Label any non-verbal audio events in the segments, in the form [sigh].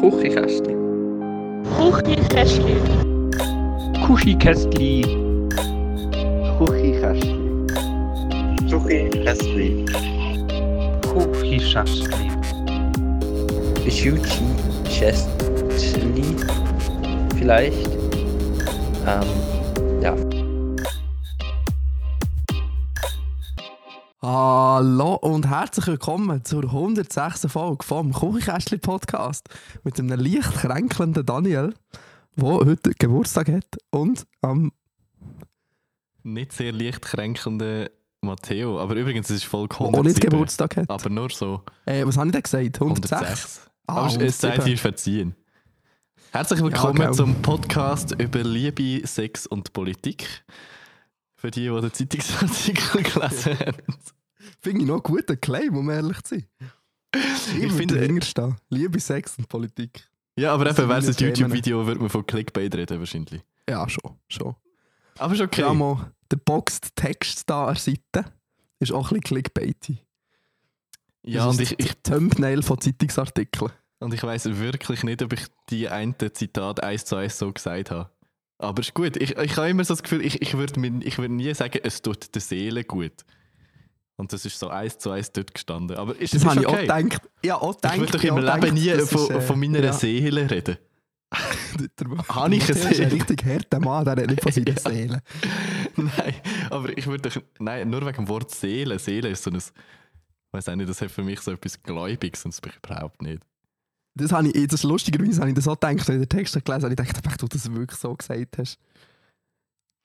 Kuchikästli. Kuchikästli. Kuchikästli. Kuchikästli. Kuchikästli. Kuchikästli. Kuchikästli. Vielleicht. Ähm, ja. Hallo und herzlich willkommen zur 106. Folge vom Kuchenkästli Podcast mit einem leicht kränkelnden Daniel, der heute Geburtstag hat und am Nicht sehr leicht kränkelnden Matteo. Aber übrigens, es ist wo auch nicht 107. Geburtstag hat. Aber nur so Äh, was habe ich denn gesagt? 106? 106. Ah, Aber es- es sei 107. dir verziehen. Herzlich willkommen Ja, gell. zum Podcast über Liebe, Sex und Politik. Für die, die den Zeitungsartikel [laughs] gelesen haben. Finde ich noch einen guten Claim, um ehrlich zu sein. Ich, Ich finde, finde- dahinter stehen. Liebe, Sex und Politik. Ja, aber Das eben, wäre es ein. YouTube-Video, würde man von Clickbait reden wahrscheinlich. Ja, schon. schon. Aber ist okay. Mal, der boxed Text da an der Seite ist auch ein bisschen clickbaity. Ja, Das und ich, ich, Thumbnail von Zeitungsartikeln. und ich weiß wirklich nicht, ob ich die eine Zitat eins zu eins so gesagt habe. Aber ist gut. Ich, ich habe immer so das Gefühl, ich, ich würde würde nie sagen, es tut der Seele gut. Und das ist so eins zu eins dort gestanden. Aber ist Das habe ich okay. auch gedacht. Ja, auch Ich gedacht. würde doch im Leben gedacht, nie von, ist, äh, von meiner ja. Seele reden. [laughs] [laughs] Habe ich eine Matthias ist ein Seele? richtig harter Mann, der redet nicht von seiner [laughs] Ja. Seele. nein, aber ich würde doch. Nein, nur wegen dem Wort Seele. Seele ist so ein. Ich weiß auch nicht, das hat für mich so etwas Gläubiges und das bin ich überhaupt nicht. Das habe ich, das lustigerweise habe ich das auch gedacht, als ich den Text gelesen habe. Ich dachte, du das wirklich so gesagt hast.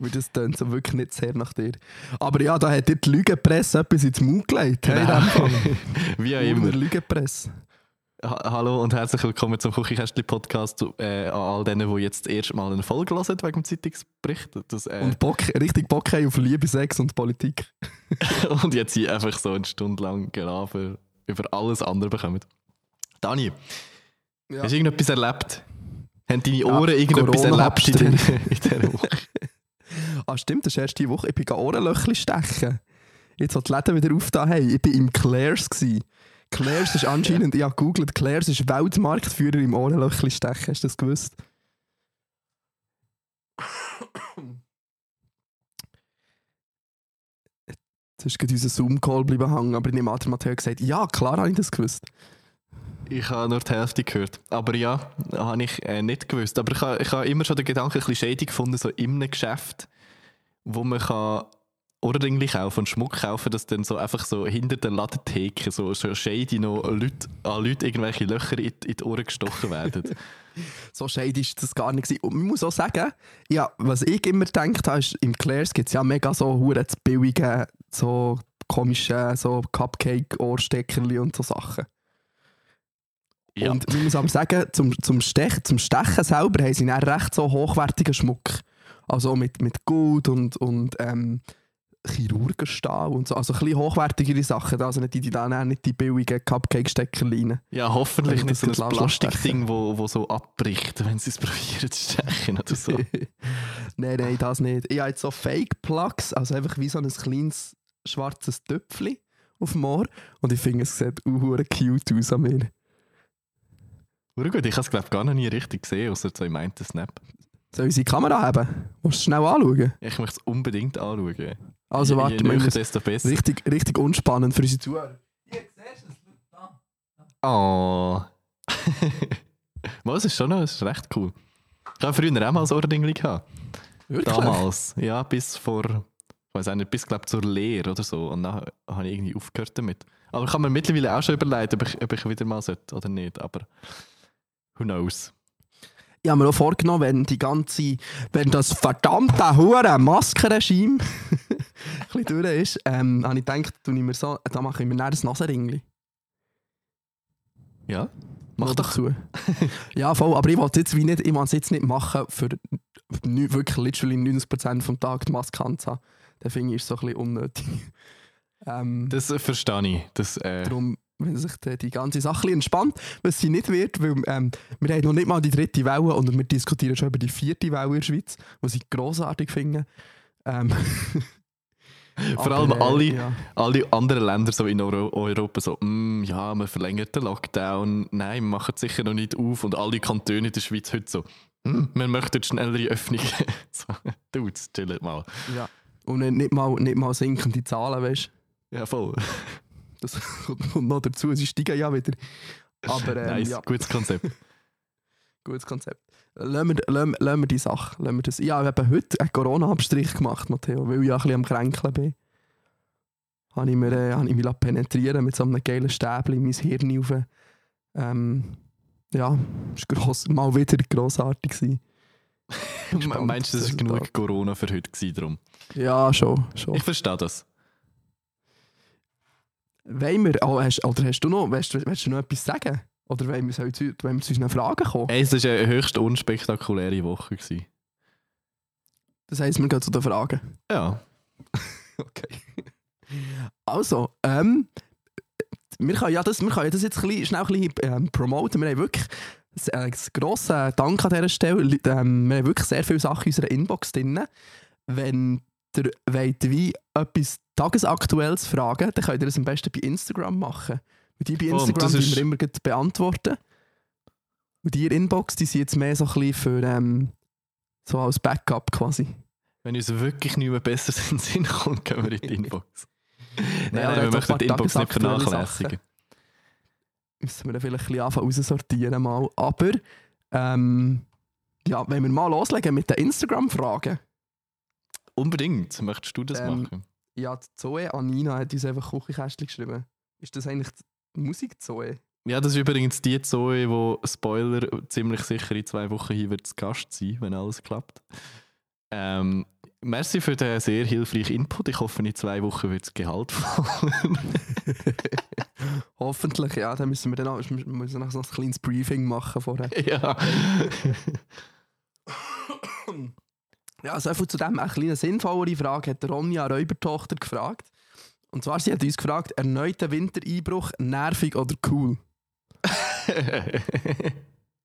Weil das tönt so wirklich nicht sehr nach dir. Aber ja, da hat dir die Lügenpresse etwas ins Maul gelegt. Hey. [laughs] Wie auch immer. Lügenpresse. Ha Hallo und herzlich willkommen zum Küchenkästchen-Podcast äh, an all denen, die jetzt das erste Mal eine Folge hören wegen dem Zeitungsbericht. Das, äh, Und Bock, richtig Bock haben auf Liebe, Sex und Politik. [laughs] und jetzt hier einfach so eine Stunde lang Gelaber über alles andere bekommen. Dani, Ja. hast du irgendetwas erlebt? Haben deine Ja, Ohren irgendetwas Corona erlebt in, den, in dieser Woche? Ah, stimmt, das ist erst die Woche. Ich bin Ohrenlöchli stechen. Jetzt, wo die Läden wieder aufgetan haben. Ich war im Claire's. Gewesen. Claire's ist anscheinend, ich habe gegoogelt, Claire's ist Weltmarktführer im Ohrenlöchli stechen. Hast du das gewusst? Jetzt ist gerade unser Zoom-Call bleiben hängen, aber ich nehme an, der hat gesagt, ja, klar habe ich das gewusst. Ich habe nur die Hälfte gehört. Aber ja, habe ich äh, nicht gewusst. Aber ich habe, ich habe immer schon den Gedanken ein bisschen shady gefunden, so in einem Geschäft, wo man kann Ohrringe kaufen und Schmuck kaufen, dass dann so einfach so hinter der Ladentheke so, so shady noch Leute, an Leute irgendwelche Löcher in, in die Ohren gestochen werden. [laughs] So shady ist das gar nicht. Und man muss auch sagen, ja, was ich immer gedacht habe, ist, im Claire's gibt es ja mega so hure zu billige, so komische so Cupcake-Ohrsteckerli und so Sachen. Ja. Und man muss aber sagen, zum, zum, Stech, zum Stechen selber haben sie dann recht so hochwertigen Schmuck. Also mit, mit Gold und, und ähm, Chirurgenstahl und so. Also ein bisschen hochwertigere Sachen. Also nicht die, die dann nicht die billigen Cupcake-Steckerli rein. ja, hoffentlich Wenn nicht so ein Plastikding, wo, wo so abbricht, wenn sie es [laughs] probieren zu stechen oder so. [laughs] nein, nein, das nicht. Ich habe jetzt so Fake-Plugs, also einfach wie so ein kleines schwarzes Töpfchen auf dem Ohr. Und ich finde, es sieht auch cute aus an mir. Gut, ich habe es glaube gar noch nie richtig gesehen, außer so im einen Snap. Soll ich unsere Kamera haben? Willst du schnell anschauen? Ich möchte es unbedingt anschauen. Also je, warte, je müssen- desto besser. richtig, richtig unspannend für unsere Zuhörer. Oh. [laughs] Mal, es ist schon noch, es ist recht cool. Ich habe früher auch mal ein Ohrringli gehabt. Wirklich? Damals. Ja, bis vor, ich weiß auch nicht, bis glaub, zur Lehre oder so. Und dann habe ich irgendwie aufgehört damit. Aber ich kann mir mittlerweile auch schon überlegen, ob ich, ob ich wieder mal sollte oder nicht. Aber who knows. Ich habe mir auch vorgenommen, wenn die ganze, wenn das verdammte hure Maskenregime [laughs] ein bisschen durch ist, ähm, habe ich gedacht, tue ich mir so, da mache ich mir ein Nasenringli. Ja, mach doch. dazu. [laughs] ja, voll, aber ich wollte jetzt wie nicht, ich will es jetzt nicht machen, für wirklich literally 90% vom Tag die Maske anzuhaben. Dann finde ich, ist so ein bisschen unnötig. ähm, Das verstehe ich. Das, äh, Darum, wenn sich die, die ganze Sache entspannt, was sie nicht wird, weil ähm, wir haben noch nicht mal die dritte Welle und wir diskutieren schon über die vierte Welle in der Schweiz, was ich grossartig finde. Ähm, [laughs] Vor Aber, allem äh, alle, ja. alle anderen Länder so in Euro Europa so, «Mm, ja, wir verlängern den Lockdown, nein, wir machen es sicher noch nicht auf. Und alle Kantone in der Schweiz heute so, «Mm, wir möchten schnellere Öffnung. [laughs] so, Dudes, chillt mal. ja. Und nicht- nicht mal, nicht mal sinkende Zahlen, weißt du? Ja, voll. Das kommt noch dazu, sie steigen ja wieder. Aber ähm, nice, ja, gutes Konzept. [laughs] gutes Konzept. Lassen wir, lassen, lassen wir die Sache. Lassen wir das. Ich habe eben heute einen Corona-Abstrich gemacht, Matteo, weil ich ja ein bisschen am Kränkeln bin. Habe ich, mir, äh, habe ich mich penetrieren mit so einem geilen Stäbchen in mein Hirn rauf. Ähm, ja, es war gross, mal wieder grossartig. Gewesen. [laughs] Meinst du, das war genug Corona für heute gewesen, drum? Ja, schon. schon. Ich verstehe das. Wollen wir, oh, hast, oder hast du noch, willst, du- willst du noch etwas sagen? Oder wollen wir, sollen wollen wir zu unseren Fragen kommen? Es war eine höchst unspektakuläre Woche. Gewesen. Das heisst, wir gehen zu den Fragen. Ja. [laughs] Okay. Also, ähm, wir können ja das, wir können ja das jetzt ein bisschen, schnell ein bisschen ähm, promoten. Wir haben wirklich äh, einen grossen Dank an dieser Stelle. Ähm, wir haben wirklich sehr viele Sachen in unserer Inbox drin. Wenn ihr wollt, wie etwas Tagesaktuelles fragen, dann könnt ihr das am besten bei Instagram machen. Und die bei Instagram die ist- wir immer beantworten. Und die Inbox, die sind jetzt mehr so ein bisschen für ähm, so als Backup quasi. Wenn uns wirklich nicht mehr besser in den Sinn kommt, gehen wir in die Inbox. [laughs] nein, nein, wir möchten die Inbox nicht vernachlässigen. müssen wir dann vielleicht ein bisschen anfangen raussortieren mal. Aber ähm, ja, wenn wir mal loslegen mit den Instagram-Fragen. Unbedingt. Möchtest du das Ähm, machen? Ja, die Zoe Anina hat uns einfach Küchenkästchen geschrieben. Ist das eigentlich die Musik Zoe? Ja, das ist übrigens die Zoe, wo Spoiler ziemlich sicher in zwei Wochen hier wird zu Gast sein, wenn alles klappt. Ähm, merci für den sehr hilfreichen Input. Ich hoffe, in zwei Wochen wird das Gehalt fallen. [laughs] Hoffentlich, ja. Dann müssen wir dann auch, wir müssen noch so ein kleines Briefing machen vorher. [laughs] ja. [coughs] Ja, so viel zu dem. Eine kleine sinnvollere Frage hat Ronja Räubertochter gefragt. Und zwar, sie hat uns gefragt, erneuter Wintereinbruch, nervig oder cool? [laughs]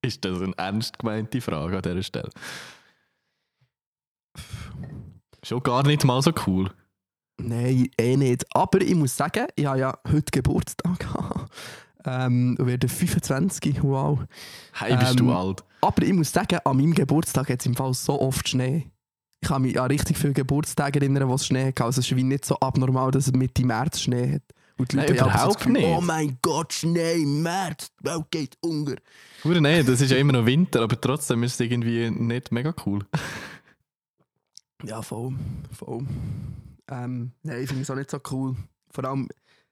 ist das eine ernst gemeinte Frage an dieser Stelle? Schon gar nicht mal so cool. Nein, eh nicht. Aber ich muss sagen, ich habe ja heute Geburtstag. [laughs] ähm, werde 25, wow. Hey, bist Ähm, du alt? Aber ich muss sagen, an meinem Geburtstag hat es im Fall so oft Schnee. Ich kann mich an richtig viele Geburtstage erinnern, wo es Schnee hatte. Also es ist wie nicht so abnormal, dass es Mitte März Schnee hat. Und die Nein, Leute einfach überhaupt Gefühl, nicht. Oh mein Gott, Schnee im März, die Welt geht unter. Hure, nein, das ist ja immer noch Winter, aber trotzdem ist es irgendwie nicht mega cool. Ja, voll. voll. Ähm, nein, ich finde es auch nicht so cool. Vor allem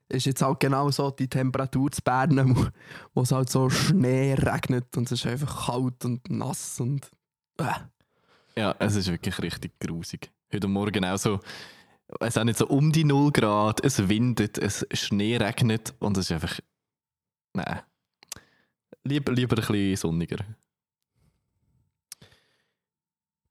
ist jetzt halt genau so die Temperatur zu Bern, wo, wo es halt so Schnee regnet und es ist einfach kalt und nass und. Äh. Ja, es ist wirklich richtig grusig. Heute Morgen auch so, es ist auch nicht so um die 0 Grad, es windet, es Schnee regnet und es ist einfach. Nein. Lieber, lieber ein bisschen sonniger.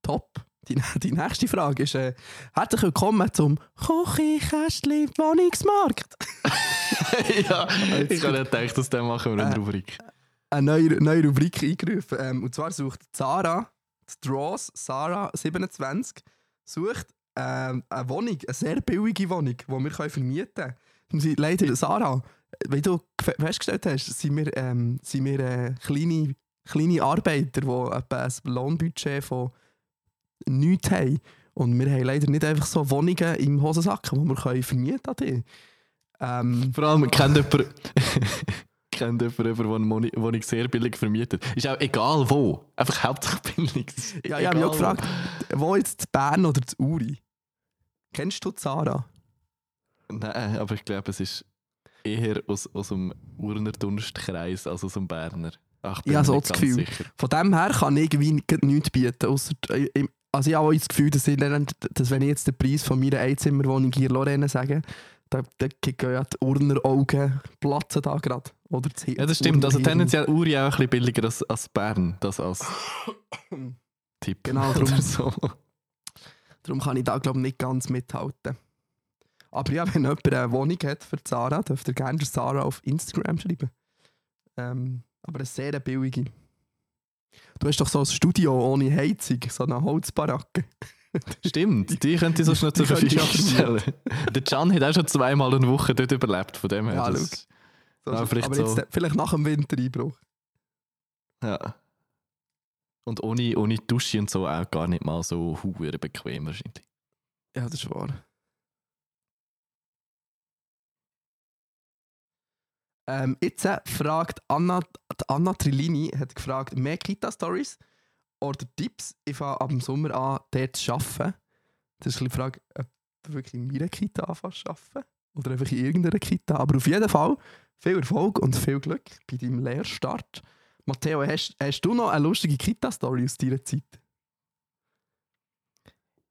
Top. Die, die nächste Frage ist: äh, Herzlich willkommen zum Küchenkästchen Wohnungsmarkt. [laughs] ja, ich habe nicht gedacht, dass der machen wir eine Äh, Rubrik. Eine neue, neue Rubrik eingerufen. Ähm, und zwar sucht die Draws, Sarah 27, sucht ähm, eine Wohnung, eine sehr billige Wohnung, die wir vermieten können. Leider, Sarah, wie du ge- festgestellt hast, sind wir, ähm, sind wir äh, kleine, kleine Arbeiter, die ein Lohnbudget von nichts haben. Und wir haben leider nicht einfach so Wohnungen im Hosensack, die wir vermieten können. Ähm, Vor allem kennt jemand, [laughs] kennt jemand, jemand, der eine Wohnung sehr billig vermietet. Ist auch egal wo. Einfach hauptsächlich billig. Ja, ich habe mich auch gefragt, wo jetzt Bern oder das Uri? Kennst du die Sarah? Nein, aber ich glaube, es ist eher aus, aus dem Urner Dunstkreis als aus dem Berner. Ach, Ja, mir so das Gefühl. Sicher. Von dem her kann ich irgendwie nicht- nichts bieten. Ausser, äh, ich- also ich habe auch das Gefühl, dass, ich, dass wenn ich jetzt den Preis von meiner Einzimmerwohnung hier in Lorraine sage, dann, dann gehen ja die Urner Augen platzen da gerade. Oder das Hi- Ja, das stimmt. Also tendenziell Uri auch ein bisschen billiger als, als Bern. Das als [coughs] Tipp. Genau, darum. so. Darum kann ich da glaube ich nicht ganz mithalten. Aber ja, wenn jemand eine Wohnung hat für Sarah, dürft ihr gerne Sarah auf Instagram schreiben. Ähm, aber eine sehr billige. Du hast doch so ein Studio ohne Heizung, so eine Holzbaracke. [laughs] Stimmt, die könnte ich sonst noch zur Verfügung stellen. Der Can hat auch schon zweimal eine Woche dort überlebt, von dem her. Ja, das- So, Ja, vielleicht aber so. vielleicht nach dem Wintereinbruch. ja. Und ohne, ohne Dusche und so auch gar nicht mal so hure bequem wahrscheinlich. Ja, das ist wahr. Ähm, jetzt äh, fragt Anna, Anna Trillini hat gefragt, mehr Kita-Stories oder Tipps? Ich fange ab dem Sommer an, dort zu arbeiten. Das ist die Frage, ob du wirklich in meiner Kita anfängst zu arbeiten oder einfach in irgendeiner Kita. Aber auf jeden Fall viel Erfolg und viel Glück bei deinem Lehrstart. Matteo, hast, hast du noch eine lustige Kita-Story aus deiner Zeit?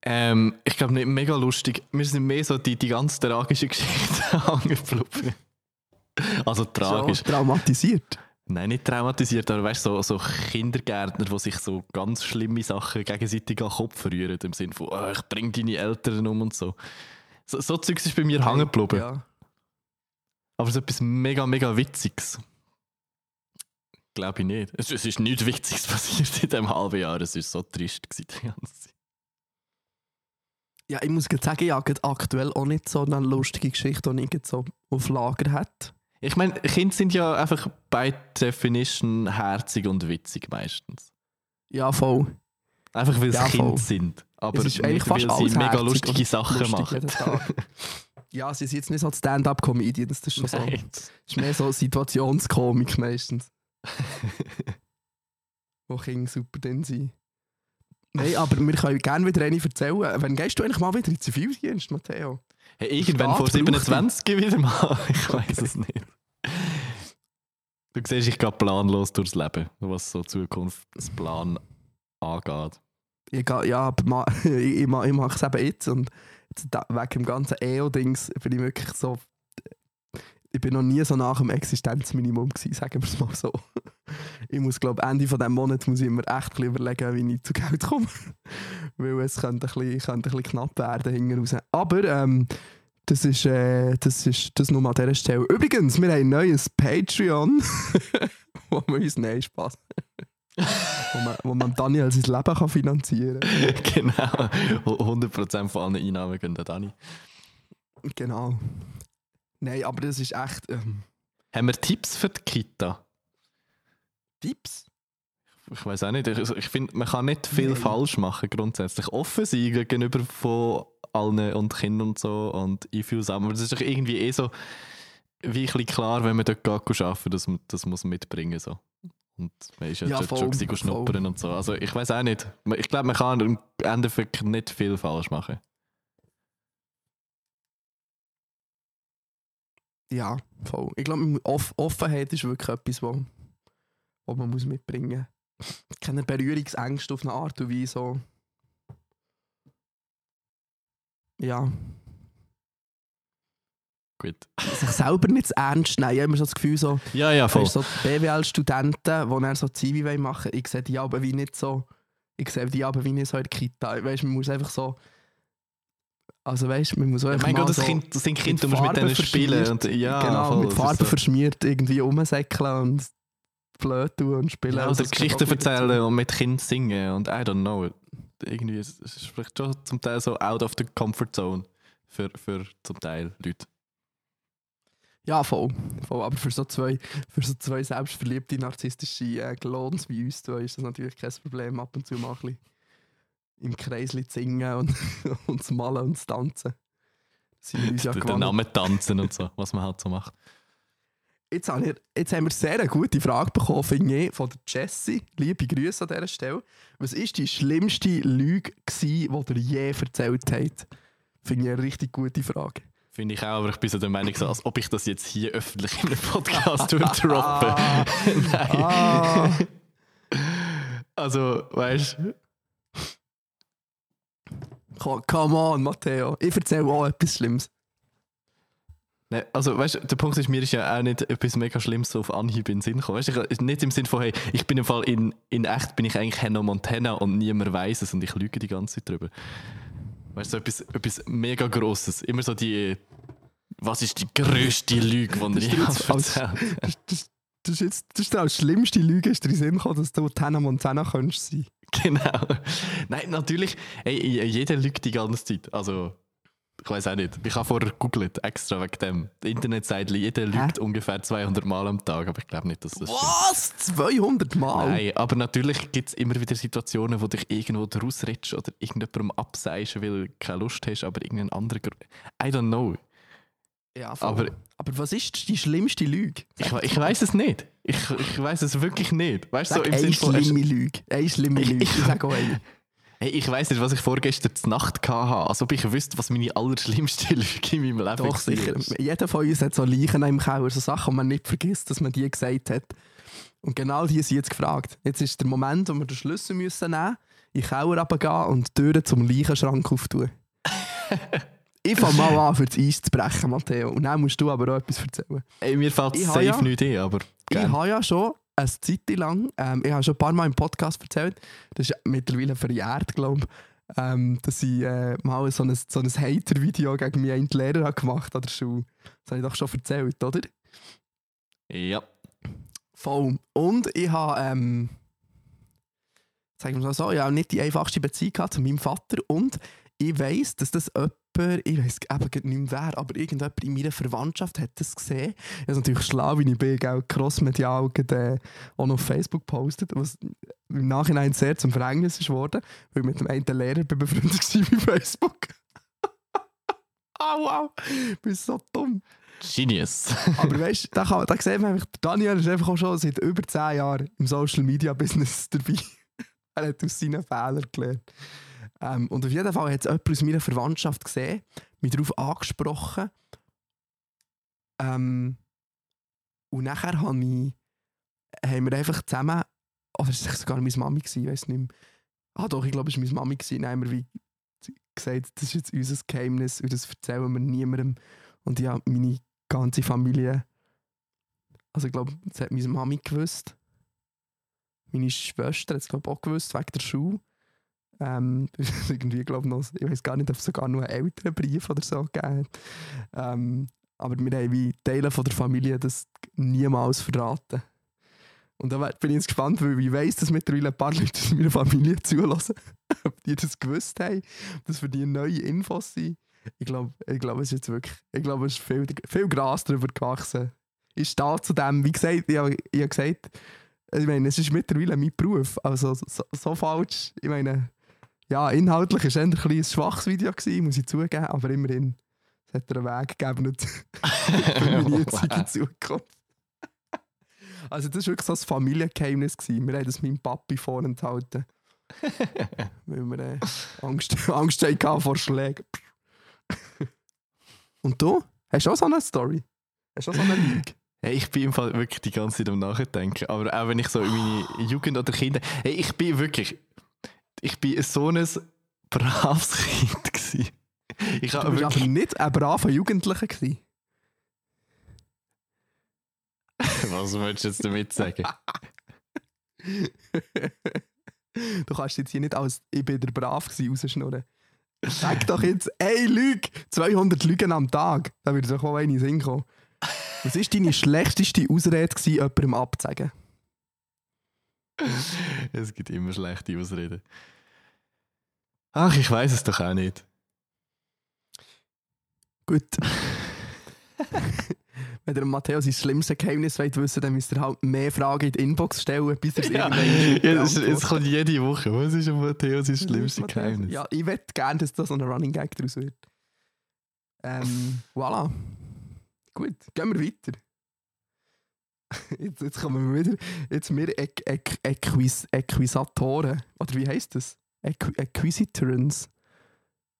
Ähm, ich glaube nicht mega lustig. Wir sind mehr so die, die ganz tragische [laughs] Geschichte angeblieben. Also tragisch. So traumatisiert. Nein, nicht traumatisiert, aber weißt du, so, so Kindergärtner, die sich so ganz schlimme Sachen gegenseitig an den Kopf rühren, im Sinne von, «Ah, ich bring deine Eltern um und so. So, so Zeugs ist bei mir hängen geblieben. Ja. Aber so etwas mega, mega Witziges. Glaube ich nicht. Es, es ist nichts Witziges [laughs] passiert in diesem halben Jahr. Es war so trist gewesen, die ganze Zeit. Ja, ich muss sagen, ich habe aktuell auch nicht so eine lustige Geschichte, die ich so auf Lager hat. Ich meine, Kinder sind ja einfach by definition herzig und witzig meistens. Ja, voll. Einfach weil sie Ja, voll. Kind sind. Aber es ist eigentlich fast weil sie mega lustige Sachen lustig Tag. [laughs] ja, sie sind jetzt nicht so die Stand-up-Comedians, das ist schon so. Nein. Das ist mehr so Situationskomik meistens. [laughs] Wo Kinder super dann sind. Nein, aber wir können gerne wieder eine erzählen. Wann gehst du eigentlich mal wieder in den Zivildienst, Matteo? Hey, irgendwann vor Staat braucht 27 wieder mal. [laughs] Ich weiß es nicht. Du siehst, ich gehe planlos durchs Leben, was so Zukunftsplan angeht. Ich, ja, ma, [laughs] ich, ich, ma- ich mache es eben jetzt und jetzt wegen dem ganzen EO-Dings bin ich wirklich so. Ich bin noch nie so nach dem Existenzminimum gewesen, sagen wir es mal so. [laughs] Ich muss, glaube Ende von Monat muss ich mir echt überlegen, wie ich zu Geld komme. [laughs] Weil es könnte ein bisschen, könnte ein bisschen knapp werden hinten raus. Aber ähm, das ist, äh, das ist das nur an dieser Stelle. Übrigens, wir haben ein neues Patreon, wo wir uns, nein, Spaß. Wo, man, wo man Daniel sein Leben kann finanzieren kann. [laughs] genau. 100% von allen Einnahmen gehen an Dani. Genau. Nein, aber das ist echt. Ähm, Haben wir Tipps für die Kita? Tipps? Ich weiß auch nicht. Ich, ich finde, man kann nicht viel Nein. falsch machen grundsätzlich. Offen sein gegenüber von allen und Kindern und so und einfühlsam. Aber das ist doch irgendwie eh so wie ein klar, wenn man dort geht arbeiten, dass man das muss mitbringen so. Und man ist ja, Ja, schon, schon gewesen, schnuppern und so. Also ich weiß auch nicht. Ich glaube, man kann im Endeffekt nicht viel falsch machen. Ja, voll. Ich glaube, Off Offenheit ist wirklich etwas, wo man muss mitbringen muss. Keine Berührungsängste auf eine Art und Weise. So. Ja, Gut. sich selber nicht zu ernst nehmen. Ich habe immer so das Gefühl, so, Ja, ja, voll. So die BWL-Studenten, die dann so Zivi machen wollen, ich sehe die aber wie nicht so, ich sehe die aber wie nicht so in der Kita. Weißt, man muss einfach so, also weißt, man muss auch Ja, einfach mein Gott, das, so kind, das sind Kinder, du musst mit denen spielen. Und, ja, genau, voll, mit das ist Farbe so. verschmiert irgendwie rumsäckeln und blöd tun und spielen. Ja, Also, oder gehört Geschichten erzählen und mit Kindern singen und I don't know. Irgendwie es vielleicht schon zum Teil so out of the comfort zone für, für zum Teil Leute. Ja, voll. voll. Aber für so zwei, für so zwei selbstverliebte, narzisstische äh, Glons wie uns zwei ist das natürlich kein Problem, ab und zu mal ein bisschen im Kreis zu singen und, [laughs] und zu malen und zu tanzen. Sind wir uns ja Den. Namen tanzen und so, was man halt so macht. Jetzt, habe ich, jetzt haben wir sehr eine gute Frage bekommen, finde ich, von der Jessie. Liebe Grüße an dieser Stelle. Was war die schlimmste Lüge, gewesen, die ihr je erzählt habt? Finde ich eine richtig gute Frage. Finde ich auch, aber ich bin so der Meinung, so, als ob ich das jetzt hier öffentlich in einem Podcast. [laughs] Ah. Nein. [laughs] Ah. Also, weißt du, Co- Come on, Matteo. Ich erzähle auch etwas Schlimmes. Nein, also weißt du, der Punkt ist, mir ist ja auch nicht etwas mega Schlimmes so auf Anhieb in den Sinn gekommen. Weißt du, ich- nicht im Sinn von, hey, ich bin im Fall in, in echt bin ich eigentlich Hannah Montana und niemand weiß es und ich lüge die ganze Zeit drüber. Weißt du, so etwas, etwas mega Grosses. Immer so die, was ist die grösste Lüge, die ich jetzt erzählt [laughs] Das, das, das ist jetzt das ist als schlimmste Lüge ist dir in Sinn gekommen, dass du Hannah Montana könntest sein. [laughs] Genau. Nein, natürlich, ey, jeder lügt die ganze Zeit. Also, ich weiß auch nicht. Ich habe vorher gegoogelt, extra wegen dem. Die Internetseite, jeder lügt ungefähr 200 Mal am Tag, aber ich glaube nicht, dass das stimmt. Was? 200 Mal? Nein, aber natürlich gibt es immer wieder Situationen, wo dich irgendwo rausredest oder irgendjemandem abseist, weil du keine Lust hast, aber irgendein anderer. Gr- I don't know. Ja. Aber- aber was ist die schlimmste Lüge? Ich, ich weiß es nicht. Ich, ich weiß es wirklich nicht. Weißt du, so im eine Sinne von. schlimme Lüge. Eine schlimme Ich- Lüge. ich- Ich sage auch eine. Hey, ich weiß nicht, was ich vorgestern zur Nacht hatte, als ob ich wüsste, was meine allerschlimmste [laughs] Lüge in meinem Leben Doch, war. sicher. Jeder von uns hat so Leichen im Keller, so Sachen, die man nicht vergisst, dass man die gesagt hat. Und genau die sind jetzt gefragt. Jetzt ist der Moment, wo wir den Schlüssel müssen nehmen in den Keller runtergehen und die Türen zum Leichenschrank auftun. [laughs] ich fange mal an, für das Eis zu brechen, Matteo. Und dann musst du aber auch etwas erzählen. Ey, mir fällt Ich safe ja- nicht ein, aber. Ich gern. habe ja schon eine Zeit lang, ähm, ich habe schon ein paar Mal im Podcast erzählt, das ist mittlerweile verjährt, glaube ich, ähm, dass ich äh, mal so ein, so ein Hater-Video gegen mich einen Lehrer habe gemacht an der Schule. Das habe ich doch schon erzählt, oder? Ja. Voll. Und ich habe, ähm, sagen wir mal so, ich habe nicht die einfachste Beziehung gehabt zu meinem Vater und ich weiss, dass das jemand, ich weiss eben nicht mehr wer, aber irgendjemand in meiner Verwandtschaft hat das gesehen. Ich habe natürlich schlau, wie ich bin, auch crossmedial äh, auch noch auf Facebook gepostet, was im Nachhinein sehr zum Verhängnis ist worden, weil ich mit dem einen Lehrer bin befreundet [laughs] war bei Facebook. [laughs] Au, wow, ich bin so dumm. Genius. [laughs] Aber weißt du, da, kann- da sieht man einfach, Daniel ist einfach auch schon seit über 10 Jahren im Social Media Business dabei. er hat aus seinen Fehlern gelernt. Ähm, und auf jeden Fall hat es jemand aus meiner Verwandtschaft gesehen, mich darauf angesprochen. Ähm, und nachher habe ich, haben wir einfach zusammen, oder es war sogar meine Mami, ich weiß nicht mehr. Ah doch, ich glaube, es war meine Mami. Dann haben wir gesagt, das ist jetzt unser Geheimnis und das erzählen wir niemandem. Und ich habe meine ganze Familie, also ich glaube, das hat meine Mami gewusst. Meine Schwester hat es glaube ich auch gewusst, wegen der Schule. Ähm, [laughs] ist irgendwie, glaube ich, noch, ich weiß gar nicht, ob es sogar noch einen älteren Brief oder so gegeben hat. Ähm, aber wir haben wie Teile von der Familie das niemals verraten. Und da bin ich jetzt gespannt, weil ich weiss, dass mittlerweile ein paar [laughs] Leute meiner Familie zulassen, [laughs] ob die das gewusst haben, ob das für die neue Infos sind. Ich glaube, ich glaube, es ist jetzt wirklich, ich glaube, es ist viel, viel Gras darüber gewachsen. Ich stehe zu dem, wie gesagt, ich habe, ich gesagt, ich meine, es ist mittlerweile mein Beruf. Also so, so falsch, ich meine, ja, inhaltlich war es ein, ein schwaches Video, gewesen, muss ich zugeben, aber immerhin, es hat einen Weg gegeben [laughs] für meine jetzige Zukunft. Also das war wirklich so ein Familiengeheimnis. Gewesen. Wir haben das meinem Papi vorenthalten. [laughs] weil wir äh, Angst, Angst hatten vor Schlägen. Und du? Hast du auch so eine Story? Hast du auch so eine Lüge? Hey, ich bin im Fall wirklich die ganze Zeit am Nachdenken. Aber auch wenn ich so in meine Jugend oder Kinder. Hey, ich bin wirklich. Ich bin so ein braves [laughs] Kind. Gewesen. Ich Du habe bist wirklich. aber nicht ein braver Jugendlicher. Gewesen. [laughs] Was willst du jetzt damit sagen? [laughs] du kannst jetzt hier nicht als «Ich bin der Brav» gewesen rausschnurren. Sag doch jetzt «Ey, Lüge! 200 Lügen am Tag!» Da würde doch auch eine Sinn kommen. Was war deine schlechteste Ausrede, gewesen, jemandem abzusagen? [laughs] Es gibt immer schlechte Ausreden. Ach, ich weiß es doch auch nicht. Gut. [laughs] Wenn dem Matteo sein schlimmstes Geheimnis wollt wissen dann müsst ihr halt mehr Fragen in die Inbox stellen, bis er es Ja, irgendwann ja, es, kommt jede Woche. Was ist Matthäus sein schlimmste Matteo. Geheimnis? Ja, ich möchte gerne, dass da so ein Running Gag daraus wird. Ähm, voilà. Gut, gehen wir weiter. [laughs] Jetzt, jetzt kommen wir wieder. Jetzt wir Äqu Äqu Äquis Äquisatoren. Oder wie heisst das? Äqu Acquisitorens.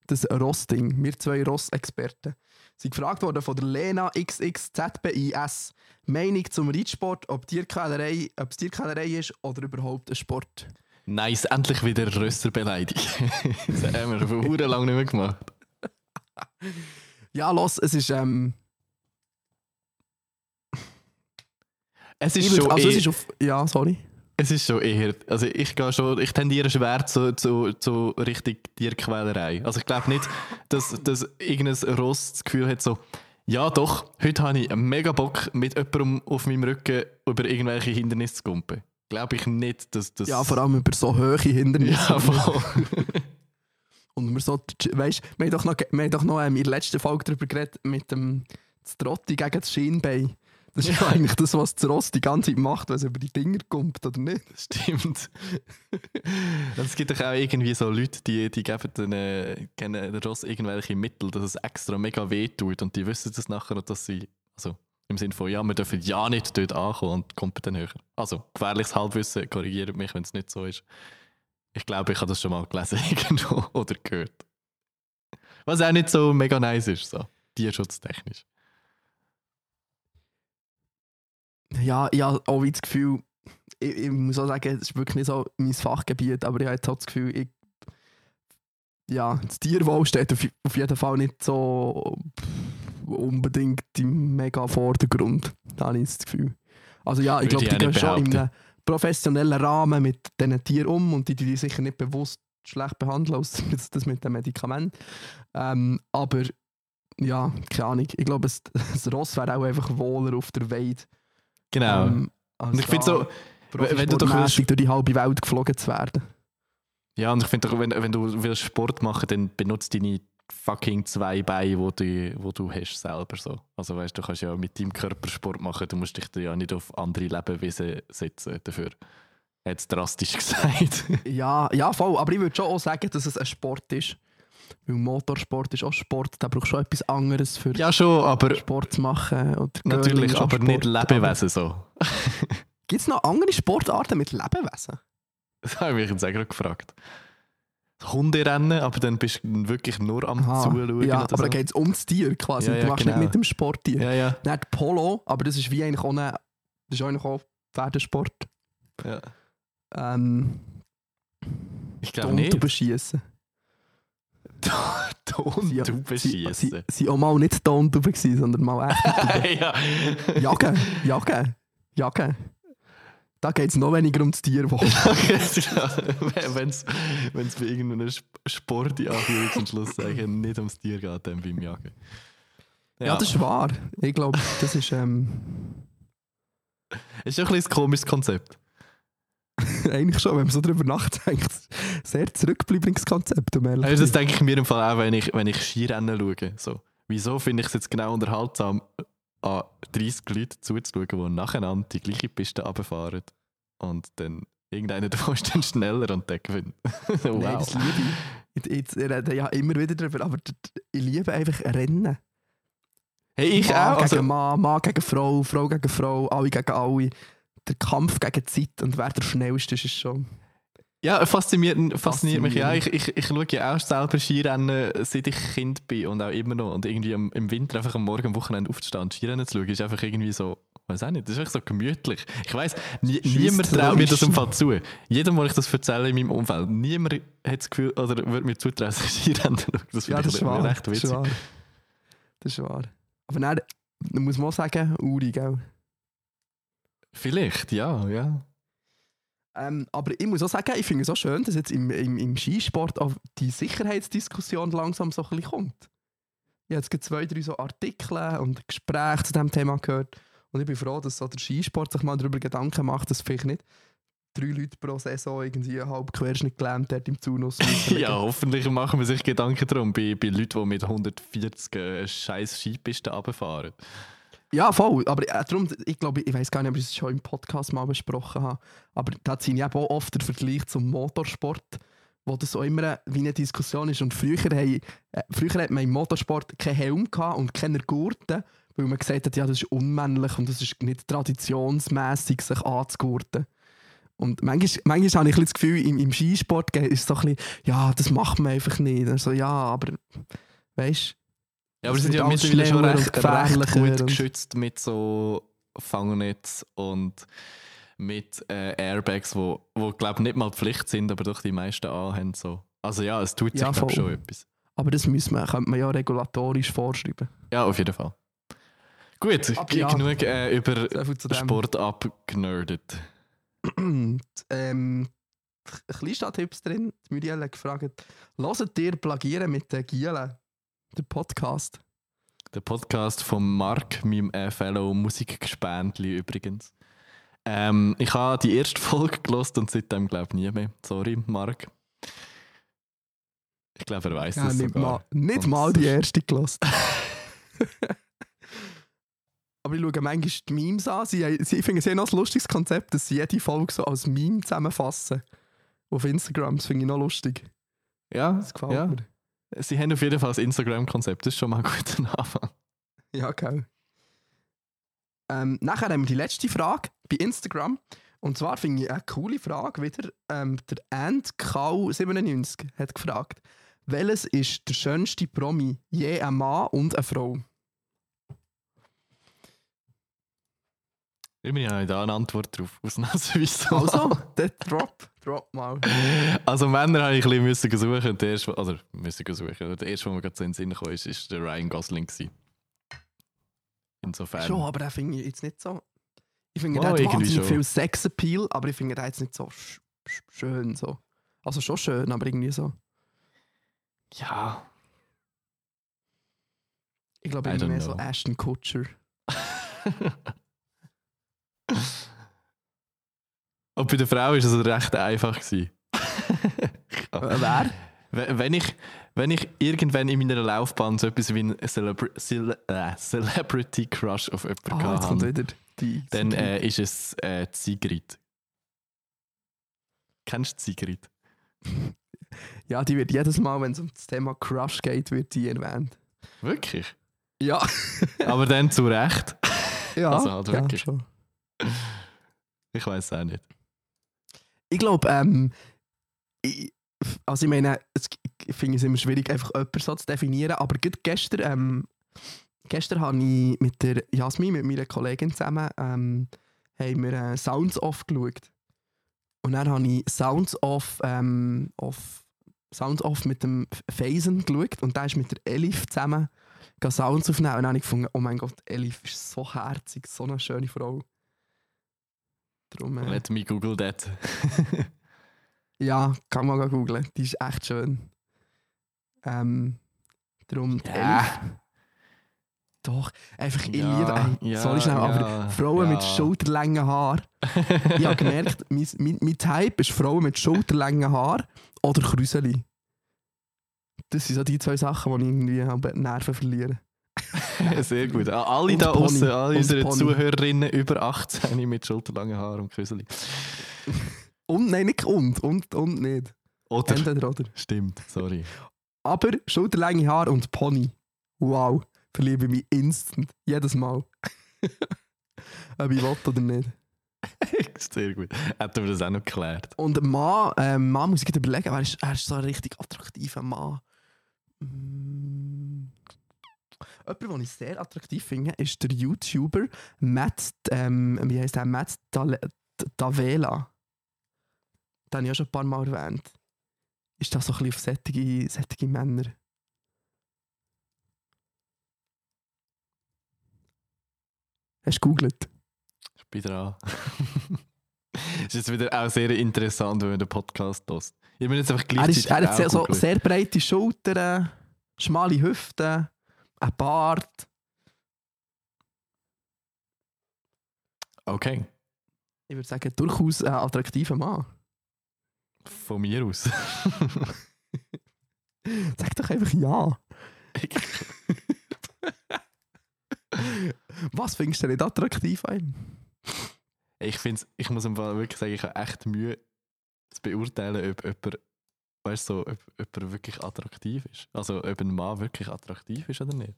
Das Rosting. Wir zwei Ross-Experten. Sie gefragt worden von der Lena XXZBIS. Meinung zum Reitsport, ob Tierquälerei, ob es Tierquälerei ist oder überhaupt ein Sport. Nice, endlich wieder Rösserbeleidigung. [laughs] das haben wir verdammt lange nicht mehr gemacht. [laughs] Ja, los, es ist. Ähm, Es ist, schon also es eher, ist auf. Ja, sorry. es ist schon eher. Also ich gehe schon, ich tendiere schwer zu, zu, zu Richtung Tierquälerei. Also ich glaube nicht, dass, dass irgendein Ross das Gefühl hat, so, ja doch, heute habe ich mega Bock, mit jemandem auf meinem Rücken über irgendwelche Hindernisse zu kumpen. glaube ich nicht, dass das. Ja, vor allem über so hohe Hindernisse. Ja, voll. [laughs] Und wir so, weißt, wir haben doch noch, wir haben doch noch ähm, in der letzten Folge darüber geredet, mit dem Trotti gegen das Schienbein. Das ist ja eigentlich das, was das Ross die ganze Zeit macht, wenn es über die Dinger kommt, oder nicht? Stimmt. [laughs] es gibt doch auch irgendwie so Leute, die, die geben den, äh, den Ross irgendwelche Mittel, dass es extra mega weh tut und die wissen das nachher, dass sie, also im Sinne von, ja, wir dürfen ja nicht dort ankommen und kommt dann höher. Also, gefährliches Halbwissen, korrigiert mich, wenn es nicht so ist. Ich glaube, ich habe das schon mal gelesen [laughs] irgendwo oder gehört. Was auch nicht so mega nice ist, so tierschutztechnisch. Ja, ich habe auch das Gefühl, ich, ich muss auch sagen, es ist wirklich nicht so mein Fachgebiet, aber ich habe jetzt auch das Gefühl, ich, ja, das Tierwohl steht auf, auf jeden Fall nicht so unbedingt im mega Vordergrund. Da habe ich das Gefühl. Also ja, ich glaube, die gehen schon in einem professionellen Rahmen mit diesen Tieren um und die die sicher nicht bewusst schlecht behandeln, als [laughs] das mit dem Medikament. Ähm, aber ja, keine Ahnung. Ich glaube, [laughs] das Ross wäre auch einfach wohler auf der Weide. Genau. ähm, und ich finde so, wenn du doch profisportmässig durch die halbe Welt geflogen zu werden. Ja, und ich finde, doch, wenn, wenn du willst Sport machen dann benutzt deine fucking zwei Beine, wo du, wo du hast selber so. Also weißt du, kannst ja mit deinem Körper Sport machen, du musst dich ja nicht auf andere Lebewesen setzen dafür. Es drastisch [laughs] gesagt. Ja, ja, voll. Aber ich würde schon auch sagen, dass es ein Sport ist. Weil Motorsport ist auch Sport. Da brauchst du schon etwas anderes für ja schon, aber Sport zu machen. Oder natürlich, aber nicht Sport. Lebewesen so. [laughs] Gibt es noch andere Sportarten mit Lebewesen? [laughs] Das habe ich mich jetzt auch gerade gefragt. Hunderennen, aber dann bist du wirklich nur am Aha. Zuschauen. Ja, aber so. da geht es um das Tier quasi. Ja, du ja, machst genau. nicht mit dem Sporttier. Ja, ja. Dann Polo, aber das ist wie eigentlich auch, eine, das ist eigentlich auch Pferdesport. ja. Ähm, Ich glaube nicht. beschießen. [laughs] Ton Sie, du sie, sie, sie auch mal nicht Tontuben gewesen, sondern mal echt [laughs] ja. Jagen, jagen, jagen. Da geht es noch weniger um das Tierwohl. Wenn es bei irgendeinem Sp- Sport in Anführungs- und Schlusszeichen nicht ums Tier geht, dann beim Jagen. Ja. das ist wahr. Ich glaube, das ist ähm, ist ein bisschen ein komisches Konzept. [laughs] eigentlich schon, wenn man so drüber nachdenkt, sehr zurückbleibendes Konzept. Um ehrlich Also das denke ich mir im Fall auch, wenn ich, wenn ich Skirennen schaue. So. Wieso finde ich es jetzt genau unterhaltsam, an 30 Leute zuzuschauen, die nacheinander die gleiche Piste runterfahren und dann irgendeiner davon ist dann schneller und der gewinnt. [laughs] wow. Nein, das liebe ich. Ich rede ja immer wieder darüber, aber ich liebe einfach Rennen. hey, ich Mann auch. Also, gegen Mann, Mann gegen Frau, Frau gegen Frau, alle gegen alle. Der Kampf gegen die Zeit und wer der schnellste ist, ist schon. Ja, fasziniert, fasziniert mich ja. Ich, ich, ich schaue ja auch selber Skirennen, seit ich Kind bin und auch immer noch. Und irgendwie am, im Winter einfach am Morgen, am Wochenende aufzustehen Skirennen zu schauen, ist einfach irgendwie so, weiß auch nicht, das ist einfach so gemütlich. Ich weiss, nie, niemand traut mir das im. Fall zu. Jedem, wo ich das erzähle in meinem Umfeld, niemand hat das Gefühl, oder würde mir zutrauen, dass ich Skirennen schaue. Das Ja, finde das ich ist wahr. recht Das ist witzig. wahr. Das ist wahr. Aber dann muss man auch sagen, Uri, gell? Vielleicht, ja, ja. Ähm, aber ich muss auch sagen, ich finde es auch schön, dass jetzt im, im, im Skisport auch die Sicherheitsdiskussion langsam so ein bisschen kommt. Ich habe jetzt zwei, drei so Artikel und Gespräche zu diesem Thema gehört. Und ich bin froh, dass so der Skisport sich mal darüber Gedanken macht, dass vielleicht nicht drei Leute pro Saison irgendwie halb Querschnitt gelähmt hat im Zunus. [laughs] Ja, hoffentlich machen wir sich Gedanken darum bei, bei Leuten, die mit 140 äh, scheiß Skipisten runterfahren. Ja, voll. Aber äh, darum, ich glaube, ich weiß gar nicht, ob ich es schon im Podcast mal besprochen habe. Aber da ziehe ich eben auch oft den Vergleich zum Motorsport, wo das auch immer wie eine Diskussion ist. Und früher, haben, äh, früher hat man im Motorsport keinen Helm und keine Gurte, weil man gesagt hat, ja, das ist unmännlich und das ist nicht traditionsmäßig, sich anzugurten. Und manchmal, manchmal habe ich das Gefühl, im, im Skisport ist es so ein bisschen, ja, das macht man einfach nicht. Also, ja, aber weißt du, Ja, aber sie sind ja mittlerweile schon recht, recht gut geschützt mit so Fangnetz und mit äh, Airbags, wo, wo glaube nicht mal Pflicht sind, aber doch die meisten anhaben. So. Also ja, es tut sich Ja, glaub, schon etwas. aber das muss man, könnte man ja regulatorisch vorschreiben. Ja, auf jeden Fall. Gut, ja. genug äh, über. Sport abgenerdet. [clears throat] ähm, Kleinstadt-Tipps drin. Die Muriel hat gefragt, hört ihr Plagieren mit den Gielen? Der Podcast. Der Podcast von Mark, meinem äh, Fellow Musikgespendli übrigens. Ähm, ich habe die erste [laughs] Folge gelost und seitdem glaube ich nie mehr. Sorry, Marc. Ich glaube, er weiß Ja, das nicht sogar. mal, nicht Und mal die erste gelassen. [laughs] Aber ich schaue manchmal die Memes an. Sie, sie, ich finde es ja noch ein lustiges Konzept, dass sie jede Folge so als Meme zusammenfassen. Auf Instagram, das finde ich noch lustig. Ja, Das gefällt ja. mir. Sie haben auf jeden Fall das Instagram-Konzept. Das ist schon mal ein guter Anfang. Ja, geil. Ähm, nachher haben wir die letzte Frage bei Instagram. Und zwar finde ich eine coole Frage wieder. Ähm, der AndKau97 hat gefragt, welches ist der schönste Promi je ein Mann und eine Frau? Immerhin habe ich da eine Antwort drauf. [laughs] Ausnahmsweise. Also, der Drop, Drop mal. Also Männer habe ich ein bisschen müssen suchen. Und Der erste, also müssen suchen. Der erste, der mir gerade so in den Sinn kam, ist, ist der Ryan Gosling. Gewesen. Insofern. Schon, aber den finde ich jetzt nicht so. Ich finde, Oh, der hat irgendwie wahnsinnig viel Sexappeal, aber ich finde den jetzt nicht so sch sch schön. So. Also schon schön, aber irgendwie so. Ja. Ich glaube, I irgendwie don't mehr so know. Ashton Kutcher. [laughs] Und bei der Frau ist es recht einfach. [laughs] Wer? Wenn ich, wenn ich irgendwann in meiner Laufbahn so etwas wie einen Celebri Cele äh, Celebrity Crush auf jemanden Ah, gehabt habe, dann äh, ist es äh, Sigrid. Kennst du Sigrid? [laughs] ja, die wird jedes Mal, wenn es um das Thema Crush geht, wird die erwähnt. Wirklich? Ja. [laughs] Aber dann zu Recht. ja, Also halt ja, wirklich. schon. Ich weiß auch nicht. Ich glaube, ähm, ich, also ich meine, es, ich finde es immer schwierig, einfach jemanden so zu definieren, aber gestern, ähm, gestern habe ich mit der Jasmin, mit meiner Kollegin zusammen, ähm, haben wir äh, Sounds Off geschaut. Und dann habe ich Sounds Off, ähm, off, Sounds Off mit dem Phasen geschaut und da ist mit der Elif zusammen Sounds aufnehmen und dann habe ich gefunden, oh mein Gott, Elif ist so herzig, so eine schöne Frau. Darum, äh, Let me google that. [laughs] ja, kann man googeln. Die ist echt schön. Ähm, darum Ja. Doch, einfach ich Ja, liebe. Ey, ja, sorry schnell, aber ja, Frauen mit schulterlängen Haar. Ich habe gemerkt, [laughs] mein, mein, mein Type ist Frauen mit schulterlängen Haar oder Krüseli. Das sind so die zwei Sachen, die ich irgendwie Nerven verlieren. [laughs] Sehr gut. Alle Und da außen, alle unsere. Zuhörerinnen über 18 mit schulterlangen Haaren und Küsseli. [laughs] Und, nein, nicht und, und, und nicht. Oder? Entweder oder. Stimmt, sorry. Aber schulterlänge Haar und Pony. Wow, verliebe ich mich instant. Jedes Mal. [laughs] Ob ich will oder nicht. Sehr gut. Hätten wir das auch noch geklärt. Und ein Mann, ähm, Mann muss ich überlegen, wer ist, er ist so ein richtig attraktiver Mann. Mm. Jemand, den ich sehr attraktiv finde, ist der YouTuber Matt, ähm, wie heißt der? Matt Davela. Den habe ich auch schon ein paar Mal erwähnt. Ist das so ein bisschen auf sättige, sättige Männer? Hast du gegoogelt? Ich bin dran. [laughs] Es ist jetzt wieder auch sehr interessant, wenn man den Podcast hört. Ich bin jetzt einfach Er, ist, gleichzeitig er hat sehr, so sehr breite Schultern, schmale Hüften, ein Bart. Okay, Ich würde sagen, durchaus ein attraktiver Mann. von mir aus. [laughs] Sag doch einfach ja. [laughs] Was findest du denn nicht attraktiv an ihm? ich, find's, ich muss im Fall wirklich sagen, ich habe echt Mühe zu beurteilen, ob jemand, weißt du, so, ob, ob er wirklich attraktiv ist. Also ob ein Mann wirklich attraktiv ist oder nicht.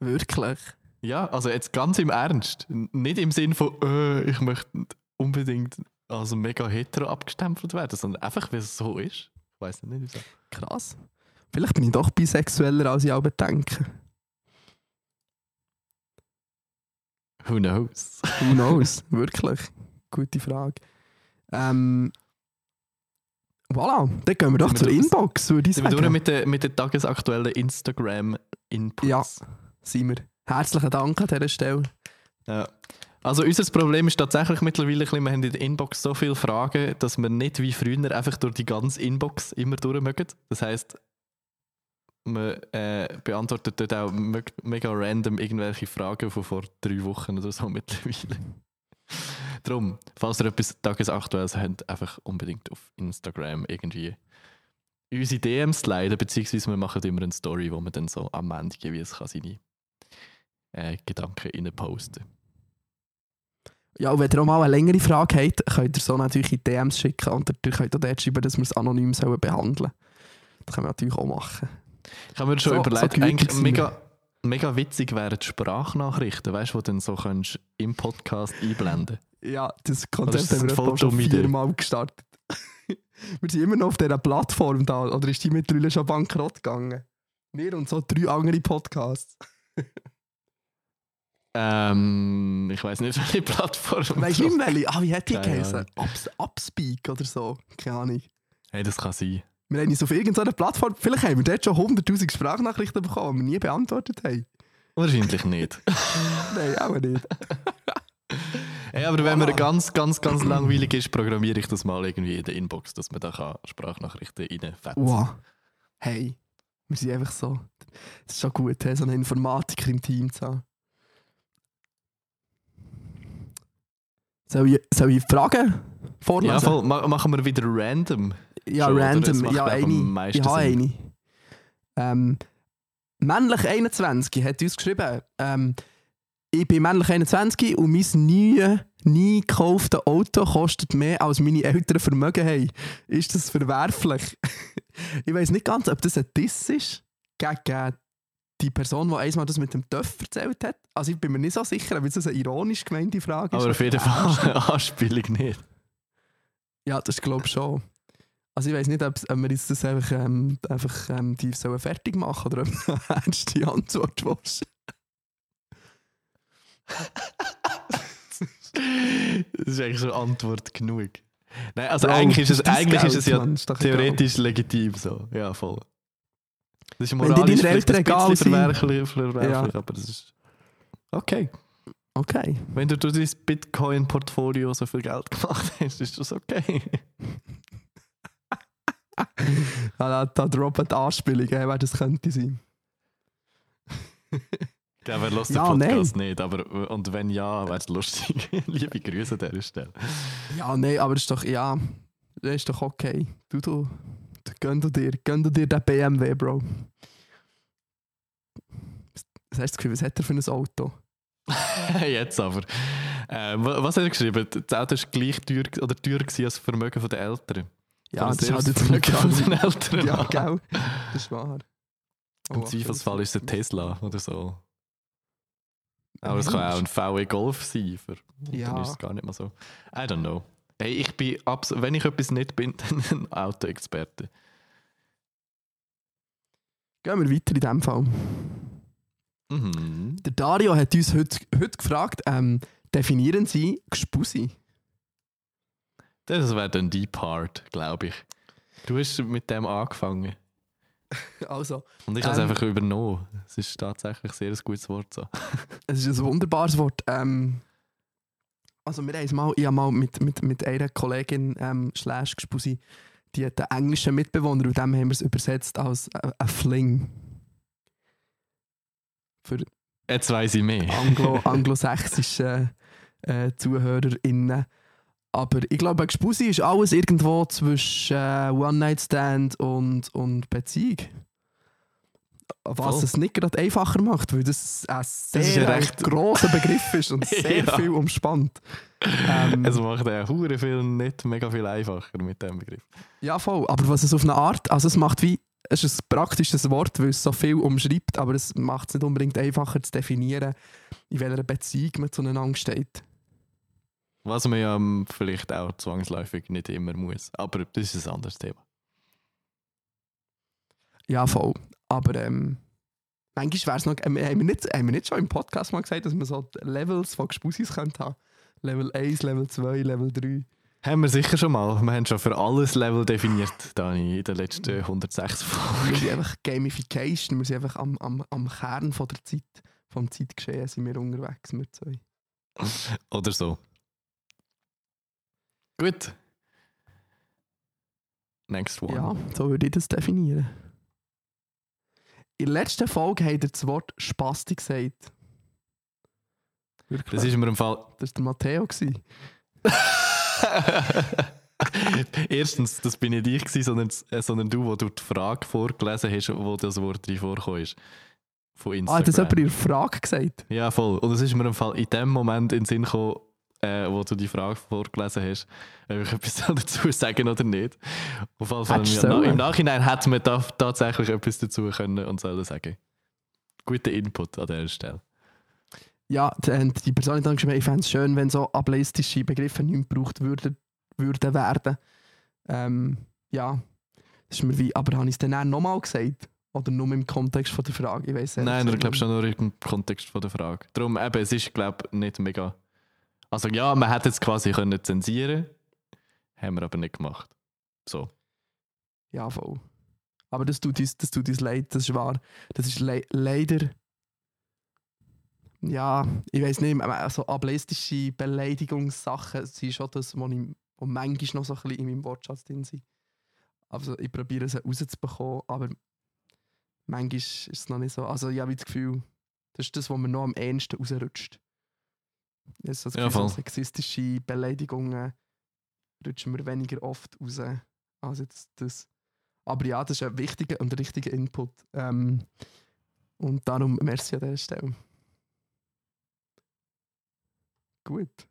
Wirklich? Ja, also jetzt ganz im Ernst. Nicht im Sinn von, äh, ich möchte unbedingt als mega hetero abgestempelt werden, sondern einfach, wie es so ist. Ich weiß nicht, wieso. Krass. Vielleicht bin ich doch bisexueller, als ich auch denke. Who knows? Who knows? [laughs] Wirklich. Gute Frage. Ähm, voilà, dann gehen wir doch Sind zur wir? Inbox, würde ich Sind wir sagen. mit den mit den tagesaktuellen Instagram-Inputs? Ja. Sind wir. Herzlichen Dank an dieser Stelle. Ja. Also unser Problem ist tatsächlich mittlerweile, bisschen, wir haben in der Inbox so viele Fragen, dass wir nicht wie früher einfach durch die ganze Inbox immer durch mögen. Das heisst, man äh, beantwortet dort auch me- mega random irgendwelche Fragen von vor drei Wochen oder so [laughs] mittlerweile. Darum, falls ihr etwas Tagesaktuelles habt, einfach unbedingt auf Instagram irgendwie unsere DMs leiten, beziehungsweise wir machen immer eine Story, wo man dann so am Ende jeweils kann seine äh, Gedanken rein posten Ja, und wenn ihr auch mal eine längere Frage habt, könnt ihr so natürlich in DMs schicken und ihr könnt auch dort schreiben, dass wir es anonym sollen behandeln. Das können wir natürlich auch machen. Ich habe mir schon So- überlegt, so eigentlich mega, mega witzig wären die Sprachnachrichten, weißt du, die du dann so kannst im Podcast einblenden Ja, das Konzept das haben wir voll schon viermal gestartet. [laughs] wir sind immer noch auf dieser Plattform da, oder ist die mittlerweile schon bankrott gegangen? Wir und so drei andere Podcasts. [laughs] Ähm, ich weiß nicht, [laughs] welche Plattform. Weißt du nicht, welche? Ah, wie hat die Keine geheißen? Ups, Upspeak oder so. Keine Ahnung. Hey, das kann sein. Wir haben uns auf irgendeiner Plattform, vielleicht haben wir dort schon 100'000 Sprachnachrichten bekommen, die wir nie beantwortet haben. Wahrscheinlich nicht. Nein, auch nicht. Hey, aber wenn man ganz, ganz, ganz langweilig ist, programmiere ich das mal irgendwie in der Inbox, dass man da kann Sprachnachrichten reinfetzen Wow. Hey, wir sind einfach so. Es ist schon gut, hey, so einen Informatiker im Team zu haben. Soll ich, soll ich Fragen vorlesen? Ja, voll. Ma machen wir wieder random. Ja, Schon, random. Ja, eine. Ich habe eine. Ähm, männlich 21 hat uns geschrieben, ähm, ich bin männlich 21 und mein nie, nie gekauftes Auto kostet mehr, als meine Eltern Vermögen haben. Ist das verwerflich? [laughs] ich weiß nicht ganz, ob das ein Diss ist gegen die Person, die einmal das mit dem Töff erzählt hat. Also ich bin mir nicht so sicher, ob das eine ironisch gemeinte Frage ist. Aber auf jeden [laughs] Fall eine Anspielung nicht. Ja, das glaube ich schon. Also ich weiß nicht, ob, ob wir jetzt das einfach, ähm, einfach ähm, die sollen fertig machen oder ob du [laughs] ernste Antwort willst. Das ist eigentlich schon Antwort genug. Nein, also Bro, eigentlich ist es, eigentlich ist Geld, es ja Mann, ist doch egal. theoretisch legitim so. Ja, voll. Das ist Wenn moralisch deine vielleicht ein Eltern egal sind. verwerflich, verwerflich Ja. aber das ist okay. Okay. Wenn du durch dein Bitcoin-Portfolio so viel Geld gemacht hast, ist das okay. Ja, [laughs] da, droppen die Anspielungen, wer das könnte sein. [laughs] Ja, wer hört den Ja, Podcast nicht, aber und wenn ja, wäre es lustig. [laughs] Liebe Grüße an dieser Stelle. Ja, nein, aber das ist doch, ja, das ist doch okay. Du, du, gönn du dir, gönn du dir den BMW, Bro. Was hast du das Gefühl, was hat er für ein Auto? [laughs] Jetzt aber. Ähm, wa- was hat er geschrieben? Das Auto war gleich teuer oder gewesen als das Vermögen der Eltern. Ja, Oder das ist halt das jetzt Vermögen [laughs] von den Eltern. Ja, gell? Das ist wahr. Im Oh, Zweifelsfall ist es ein Tesla oder so. Aber es kann auch ein VW Golf sein. Für, Ja. Dann ist es gar nicht mal so. I don't know. Hey, ich bin abs wenn ich etwas nicht bin, [laughs] dann ein Autoexperte. Gehen wir weiter in diesem Fall. Mhm. Der Dario hat uns heute, heute gefragt, ähm, definieren Sie Gspusi? Das wäre dann die Part, glaube ich. Du hast mit dem angefangen. [laughs] Also, Und ich habe es Ähm. einfach übernommen. Es ist tatsächlich sehr ein gutes Wort. So. [laughs] es ist ein wunderbares Wort. Ähm, also wir haben mal, ich habe mal mit, mit, mit einer Kollegin ähm, slash Gspusi, die hat einen englischen Mitbewohner und dem haben wir es übersetzt als äh, ein Fling. Für Jetzt weiss ich mehr. Anglo [laughs] anglosächsische äh, ZuhörerInnen. Aber ich glaube, ein Gspusi ist alles irgendwo zwischen äh, One-Night-Stand und, und Beziehung. Was Voll. es nicht gerade einfacher macht, weil das ein sehr ist äh, recht- grosser Begriff ist und [laughs] sehr Ja. viel umspannt. Ähm, Es macht ja hure viel nicht mega viel einfacher mit dem Begriff. ja, voll. Aber was es auf eine Art, also es macht wie, es ist ein praktisches Wort, weil es so viel umschreibt, aber es macht es nicht unbedingt einfacher zu definieren, in welcher Beziehung man zueinander steht. Was man ja ähm, vielleicht auch zwangsläufig nicht immer muss. Aber das ist ein anderes Thema. Ja, voll. Aber ähm, manchmal wäre es noch. Ähm, haben, wir nicht, haben wir nicht schon im Podcast mal gesagt, dass wir so Levels von Gespusis könnte haben? Level 1, Level 2, Level 3. Haben wir sicher schon mal. Wir haben schon für alles Level definiert, Dani, in den letzten 106 Wir Folgen. sind einfach Gamification, wir sind einfach am, am, am Kern von der Zeit, vom Zeitgeschehen sind wir unterwegs, wir zwei. Oder so. Gut. Next one. Ja, so würde ich das definieren. In der letzten Folge hat er das Wort Spasti gesagt. Wirklich? Das ist mir im Fall. das war der Matteo. [laughs] Erstens, das bin nicht ich, gewesen, sondern, äh, sondern du, wo du die Frage vorgelesen hast, wo das Wort drin ist. Von Ah, Instagram. hat das jemand in der Frage gesagt? Ja, voll. Und es ist mir im Fall in dem Moment in den Sinn gekommen, äh, wo du die Frage vorgelesen hast, ob ich etwas [laughs] dazu sagen oder nicht. Auf jeden Fall, du sollen. Im Nachhinein hätte man da tatsächlich etwas dazu können und sollen sagen. Guter Input an dieser Stelle. Ja, die, äh, die Person hat dann geschrieben, ich fände es schön, wenn so ableistische Begriffe nicht mehr gebraucht würden, würden werden. Ähm, ja, das ist mir wie, aber habe ich es dann auch nochmal gesagt? Oder nur im Kontext von der Frage? Ich weiß Nein, ich glaube schon nur im Kontext von der Frage. Darum, eben, es ist, glaube ich, nicht mega. Also ja, man hätte es quasi können zensieren haben wir aber nicht gemacht. So. Ja, voll. Aber das tut uns, das tut uns leid, das ist wahr. Das ist le leider. Ja, ich weiß nicht, aber so ableistische Beleidigungssachen sind schon das, was manchmal noch so ein bisschen in meinem Wortschatz drin sind. Also ich probiere sie rauszubekommen, aber manchmal ist es noch nicht so. Also ich habe das Gefühl, das ist das, was mir noch am ehesten rausrutscht. Ist so das Ja, so sexistische Beleidigungen rutschen mir weniger oft raus als jetzt das. Aber ja, das ist ein wichtiger und richtiger Input. Ähm, und darum merci an dieser Stelle. Gut.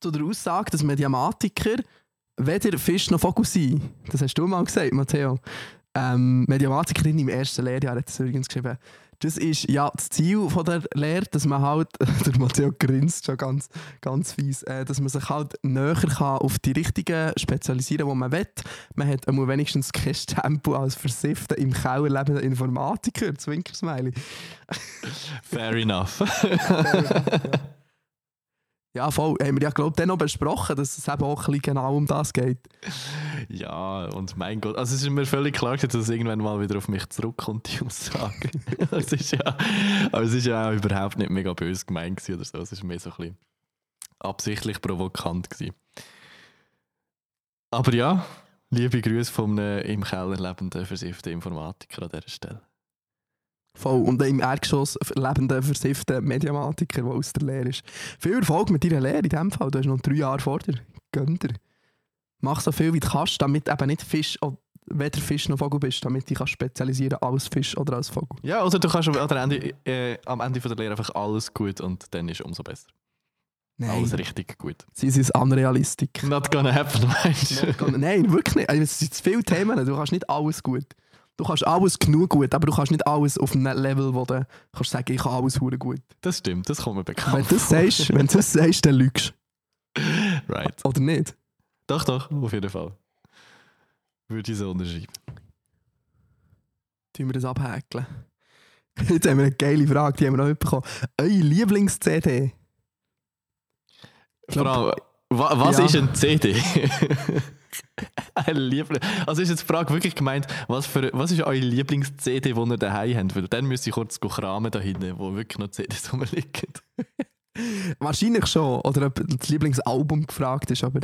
Zu der Aussage, dass Mediamatiker weder Fisch noch Vogel sind. Das hast du mal gesagt, Matteo. Ähm, Mediamatikerin im ersten Lehrjahr hat das übrigens geschrieben. Das ist ja das Ziel von der Lehre, dass man halt, [laughs] der Matteo grinst schon ganz, ganz fies, äh, dass man sich halt näher kann auf die richtigen spezialisieren, die man will. Man hat einmal wenigstens kein Stempel als versiffter im Keller lebender Informatiker, Zwinkersmiley. [laughs] Fair enough. Ja, voll. Haben wir ja, glaube ich, dann noch besprochen, dass es eben auch ein genau um das geht. ja, und mein Gott. Also es ist mir völlig klar, dass es irgendwann mal wieder auf mich zurückkommt, die Aussage. [laughs] es ist ja, aber es ist ja auch überhaupt nicht mega böse gemeint oder so. Es ist mehr so ein bisschen absichtlich provokant gewesen. Aber ja, liebe Grüße von einem im Keller lebenden, versifften Informatiker an dieser Stelle. Voll. Und im Erdgeschoss lebender, versiffter Mediamatiker, der aus der Lehre ist. Viel Erfolg mit deiner Lehre in dem Fall. Du hast noch drei Jahre vor dir. Gönn dir. Mach so viel wie du kannst, damit eben nicht Fisch, oder weder Fisch noch Vogel bist, damit du dich spezialisieren als Fisch oder als Vogel. Ja, oder du kannst am Ende, äh, am Ende von der Lehre einfach alles gut und dann ist es umso besser. Alles richtig gut. Sie sind Unrealistik. Not gonna happen, meinst du? Nein, wirklich nicht. Also, Es sind zu viele Themen. Du kannst nicht alles gut. Du kannst alles genug gut, aber du kannst nicht alles auf einem Level, wo du kannst sagen, ich kann alles hure gut. Das stimmt, das kommt mir bekannt Wenn du das sagst, [laughs] wenn du das sagst, dann lügst Right. Oder nicht? Doch, doch, auf jeden Fall. Würde ich so unterschreiben. Tun wir das abhäkeln. [laughs] Jetzt haben wir eine geile Frage, die haben wir noch bekommen. Eure Lieblings-CD? Frau, wa was Ja. ist ein CD? [laughs] [laughs] Liebling. Also ist jetzt die Frage wirklich gemeint, was, für, was ist eure Lieblings-CD, die ihr daheim habt? Weil dann müsste ich kurz kramen da hinten, wo wirklich noch CDs rumliegen. [laughs] Wahrscheinlich schon. Oder ob das Lieblingsalbum gefragt ist, aber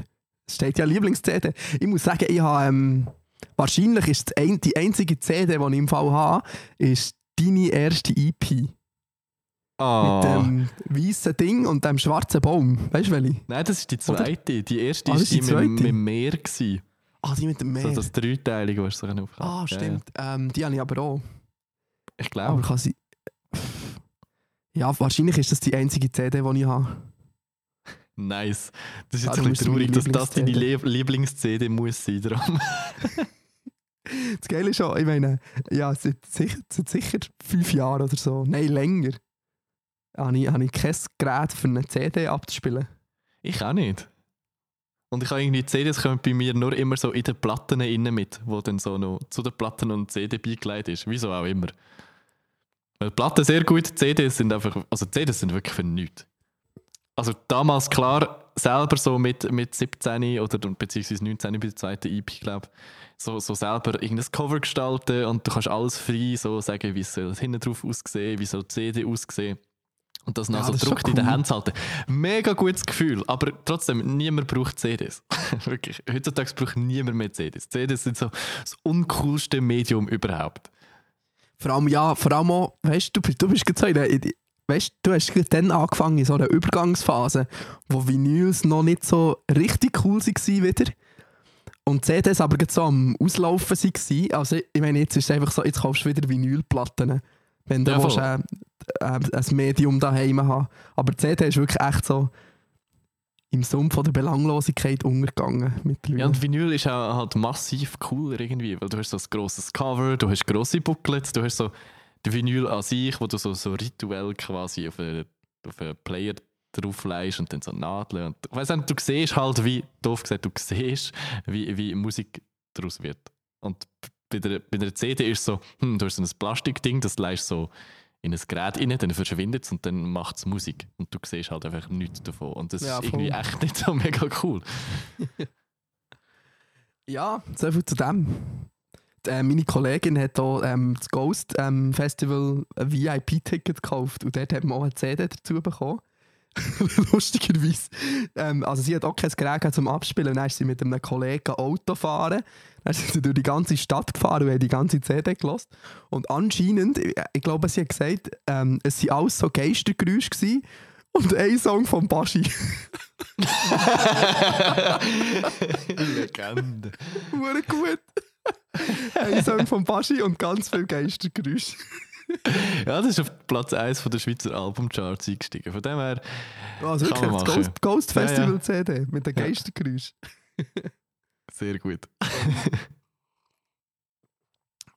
es steht ja Lieblings-CD. Ich muss sagen, ich habe, ähm, wahrscheinlich ist das ein, die einzige CD, die ich im Fall habe, ist deine erste EP. Mit Ah. dem weißen Ding und dem schwarzen Baum. Weißt du welche? Nein, das ist die Oder? zweite. Die erste Ah, ist die die mit, mit dem Meer. Gewesen. Ah, die mit dem Meer. So das Dreiteilige, was du so aufhören. ah, stimmt. Ähm, die habe ich aber auch. Ich Aber glaube. kann sie. Ja, wahrscheinlich ist das die einzige CD, die ich habe. Nice. Das ist jetzt Darum ein bisschen traurig, dass das deine Lieblings-CD. Muss sein. Darum. [laughs] Das Geile ist schon, ich meine, ja, seit sicher, seit sicher fünf Jahren oder so, nein, länger, habe ich, habe ich kein Gerät für eine CD abzuspielen. Ich auch nicht. Und ich habe irgendwie CDs kommen bei mir nur immer so in den Platten innen mit, wo dann so noch zu den Platten und CD beigelegt ist. Wieso auch immer. Weil Platten sehr gut, CDs sind einfach, also CDs sind wirklich für nichts. Also damals klar, selber so mit, mit 17 oder beziehungsweise 19 bei der zweiten EP, glaube so, so selber irgendein Cover gestalten und du kannst alles frei so sagen, wie soll es hinten drauf aussehen, wie soll die CD aussehen. Und das noch Ja, so das ist druckt schon in den cool. Händen halten. Mega gutes Gefühl, aber trotzdem, niemand braucht CDs. [laughs] Wirklich, heutzutage braucht niemand mehr CDs. CDs sind so das uncoolste Medium überhaupt. Vor allem, ja, vor allem auch, weißt du, du bist, gerade so in, der- weißt du, hast dann angefangen in so einer Übergangsphase, wo Vinyls noch nicht so richtig cool waren wieder. Und CDs aber so am Auslaufen waren. Also ich meine, jetzt ist es einfach so, jetzt kaufst du wieder Vinylplatten, wenn du Ja, willst, äh, äh, ein Medium daheim haben Aber CD ist wirklich echt so im Sumpf der Belanglosigkeit untergegangen mittlerweile. Ja, und Vinyl ist auch halt massiv cooler irgendwie, weil du hast so ein grosses Cover, du hast grosse Booklets, du hast so den Vinyl an sich, wo du so, so rituell quasi auf einen, auf einen Player drauflegst und dann so Nadeln. Und, weiss nicht, du siehst halt, wie, doof gesagt, du siehst, wie, wie Musik daraus wird. Und bei der, bei der CD ist so, hm, du hast so ein Plastikding, das legst so in ein Gerät rein, dann verschwindet es und dann macht es Musik. Und du siehst halt einfach nichts davon. Und das Ja, ist irgendwie echt nicht so mega cool. [laughs] Ja, so viel zu dem. Die, Äh, meine Kollegin hat hier ähm, das Ghost ähm, Festival ein VIP-Ticket gekauft und dort hat man auch eine CD dazu bekommen. [laughs] Lustigerweise. Ähm, also sie hat auch kein Gerät zum Abspielen. Dann ist sie mit einem Kollegen Auto fahren. Dann ist sie durch die ganze Stadt gefahren und hat die ganze CD gelost. Und anscheinend, ich, ich glaube, sie hat gesagt, ähm, es waren alles so Geistergeräusche gewesen. Und ein Song von Baschi. Legende. [laughs] Hure gut. ein Song von Baschi und ganz viel Geistergeräusche. [laughs] Ja, das ist auf Platz 1 von der Schweizer Albumcharts eingestiegen. Von dem her, Also Kann wirklich, das. Ghost, Ghost Ja, ja. Festival CD mit den Ja. Geistergeräuschen. [laughs] sehr gut. [laughs]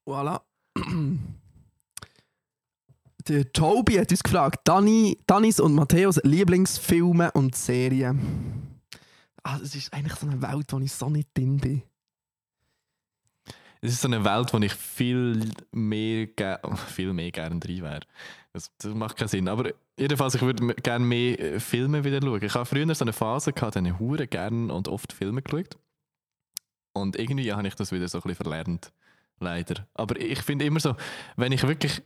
Voilà. Der Tobi hat uns gefragt, Dani, Danis und Matthäus Lieblingsfilme und Serien. Ah, das ist eigentlich so eine Welt, wo ich so nicht drin bin. Es ist so eine Welt, wo ich viel mehr, [laughs] viel mehr gerne drin wäre. Das, das macht keinen Sinn. Aber jedenfalls, ich würde gerne mehr äh, Filme wieder schauen. Ich habe früher so eine Phase gehabt, habe ich hure gerne und oft Filme geschaut. Und irgendwie habe ich das wieder so ein bisschen verlernt. Leider. Aber ich finde immer so, wenn ich wirklich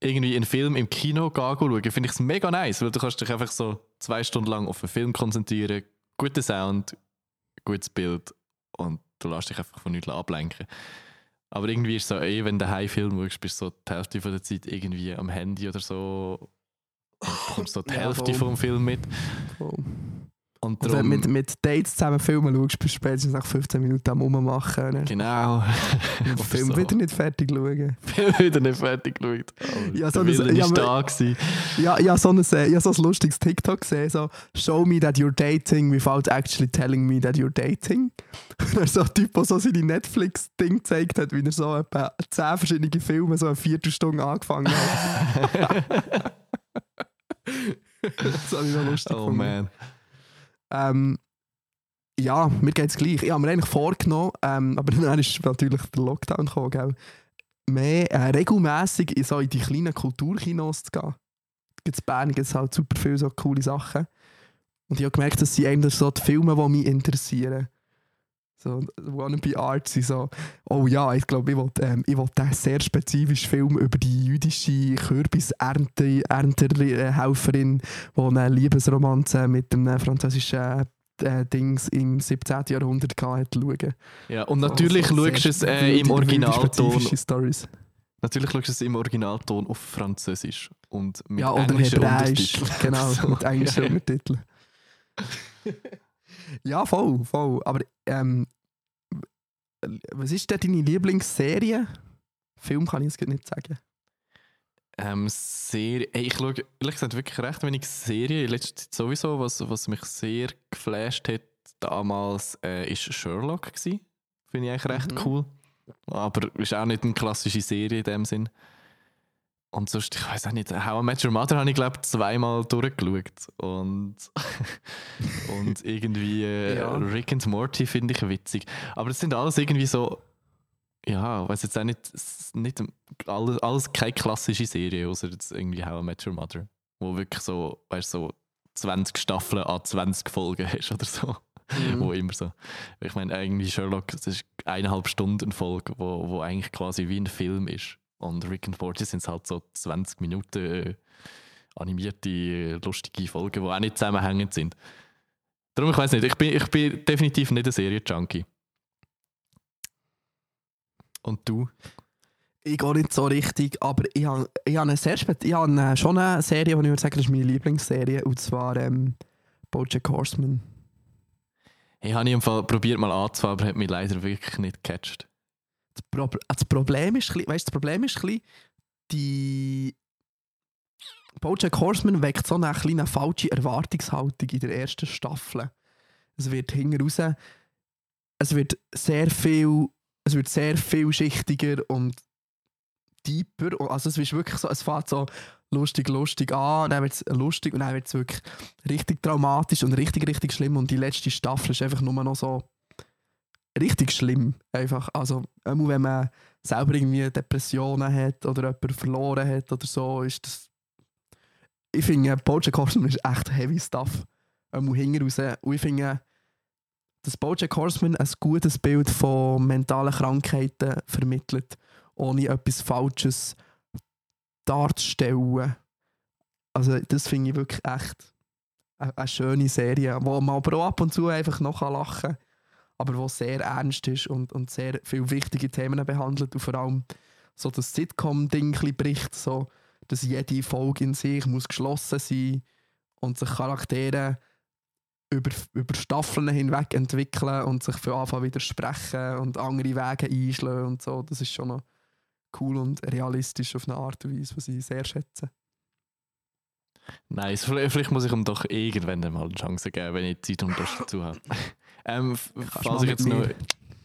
irgendwie einen Film im Kino schaue, finde ich es mega nice, weil du kannst dich einfach so zwei Stunden lang auf den Film konzentrieren, guter Sound, gutes Bild und du lässt dich einfach von nichts ablenken. Aber irgendwie ist es so, ey, wenn du einen Film schaust, bist du so die Hälfte von der Zeit irgendwie am Handy oder so und bekommst so die Hälfte vom Film mit. Voll. Und Und wenn du mit, mit Dates zusammen Filme schaust, bist du spätestens nach 15 Minuten am Rummachen. [laughs] Und genau. Oder Film so. wieder nicht fertig schauen. Film wieder nicht fertig geschaut. Oh, Ja, so ein- ja, da gewesen. Ja, habe so, ein, hab so ein lustiges TikTok gesehen, so «Show me that you're dating without actually telling me that you're dating». [laughs] Und so ein Typ, der so seine Netflix-Ding gezeigt hat, wie er so etwa zehn verschiedene Filme so eine Viertelstunde angefangen hat. [laughs] das habe ich noch lustig Oh man. Ähm, ja, mir geht es gleich. Ich habe mir eigentlich vorgenommen, ähm, aber [laughs] dann ist natürlich der Lockdown gekommen, gell? mehr äh, regelmässig in, so in die kleinen Kulturkinos zu gehen. Es Bern gibt es halt super viele so coole Sachen. Und ich habe gemerkt, dass sie eigentlich so die Filme, die mich interessieren. So, wannabe artsy, so, oh ja, ich glaube, ich wollte ähm, ich wollt einen sehr spezifischen Film über die jüdische Kürbisernterhelferin, die eine Liebesromanze mit einem französischen äh, Dings im 17. Jahrhundert hatte, schauen. Ja, und natürlich So schaust du es äh, im Originalton. Natürlich schaust du es im Originalton auf Französisch und mit Ja, oder englischen Hebräisch. Untertiteln. Genau, So. [laughs] mit englischen Untertiteln. [laughs] ja, voll, voll. Aber ähm, was ist denn deine Lieblingsserie? Film kann ich es gerade nicht sagen. Ähm, Serie, ey, ich schaue ehrlich gesagt wirklich recht wenig Serien. In letzter Zeit sowieso, was, was mich sehr geflasht hat damals, äh, ist Sherlock. Finde ich eigentlich recht Mhm. cool. Aber ist auch nicht eine klassische Serie in dem Sinn. Und sonst, ich weiß auch nicht, How I Met Your Mother habe ich glaube zweimal durchgeschaut. Und, [laughs] und irgendwie äh, Ja. Rick and Morty finde ich witzig. Aber das sind alles irgendwie so, ja, weiß jetzt auch nicht, nicht alles, alles keine klassische Serie, außer jetzt irgendwie How I Met Your Mother. Wo wirklich so, weißt du, so 20 Staffeln an 20 Folgen hast oder so. Mhm. Wo immer so. Ich meine, eigentlich Sherlock, das ist eineinhalb Stunden Folge, wo, wo eigentlich quasi wie ein Film ist. Und Rick and Morty sind halt so 20 Minuten äh, animierte, lustige Folgen, die auch nicht zusammenhängend sind. Darum, ich weiß nicht, ich bin, ich bin definitiv nicht ein Serie-Junkie. Und du? Ich gehe nicht so richtig, aber ich habe, ich habe, eine sehr spät, ich habe schon eine Serie, die ich würde sagen, das ist meine Lieblingsserie, und zwar ähm, Bojack Horseman. Ich habe im Fall probiert mal anzufangen, aber hat mich leider wirklich nicht gecatcht. Das, Prob das Problem ist, weißt, das Problem ist, die Bojack Horseman weckt so eine kleine falsche Erwartungshaltung in der ersten Staffel. Es wird hinten raus, es wird sehr viel, es wird sehr vielschichtiger und deeper. Also es ist wirklich so, es fängt so lustig, lustig an, dann wird es lustig und dann wird es wirklich richtig traumatisch und richtig, richtig schlimm. Und die letzte Staffel ist einfach nur noch so richtig schlimm. Einfach. Also, einmal wenn man selber irgendwie Depressionen hat oder jemanden verloren hat oder so, ist das. Ich finde, Bojack Horseman ist echt heavy stuff. Einmal hinten raus. Und ich finde, dass Bojack Horseman ein gutes Bild von mentalen Krankheiten vermittelt, ohne etwas Falsches darzustellen. Also, das finde ich wirklich echt eine, eine schöne Serie, wo man aber auch ab und zu einfach noch lachen kann aber wo sehr ernst ist und, und sehr viele wichtige Themen behandelt und vor allem so das Sitcom-Ding bricht, so, dass jede Folge in sich muss geschlossen sein und sich Charaktere über, über Staffeln hinweg entwickeln und sich für Anfang widersprechen und andere Wege einschlagen und so. Das ist schon noch cool und realistisch auf eine Art und Weise, was ich sehr schätze. Nice. Vielleicht, muss ich ihm doch irgendwann mal eine Chance geben, wenn ich Zeit und Lust dazu habe. ähm, falls ich jetzt noch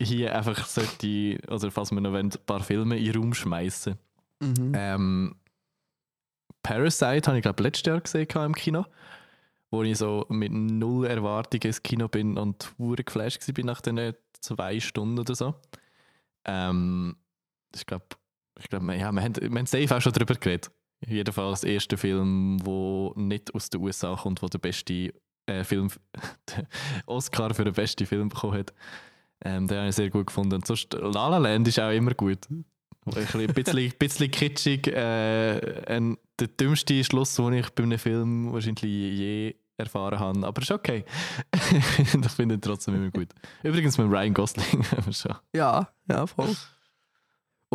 hier einfach sollte, oder falls wir noch ein paar Filme in den Raum schmeißen. Mhm. Ähm, Parasite habe ich glaube letztes Jahr gesehen im Kino, wo ich so mit null Erwartungen ins Kino bin und hure geflasht war nach den zwei Stunden oder so. Ähm, ich glaube, ich glaub, ja, wir haben, wir haben safe auch schon darüber geredet. Jedenfalls der erste Film, der nicht aus den USA kommt, wo der beste äh, Film, [laughs] den Oscar für den besten Film bekommen hat. Ähm, den habe ich sehr gut gefunden. Und sonst, La La Land ist auch immer gut. Ein bisschen, [laughs] bisschen kitschig. Äh, ein, der dümmste Schluss, den ich bei einem Film wahrscheinlich je erfahren habe. Aber ist okay. [laughs] ich finde ihn trotzdem immer gut. Übrigens mit Ryan Gosling. aber schon. Ja, ja, voll.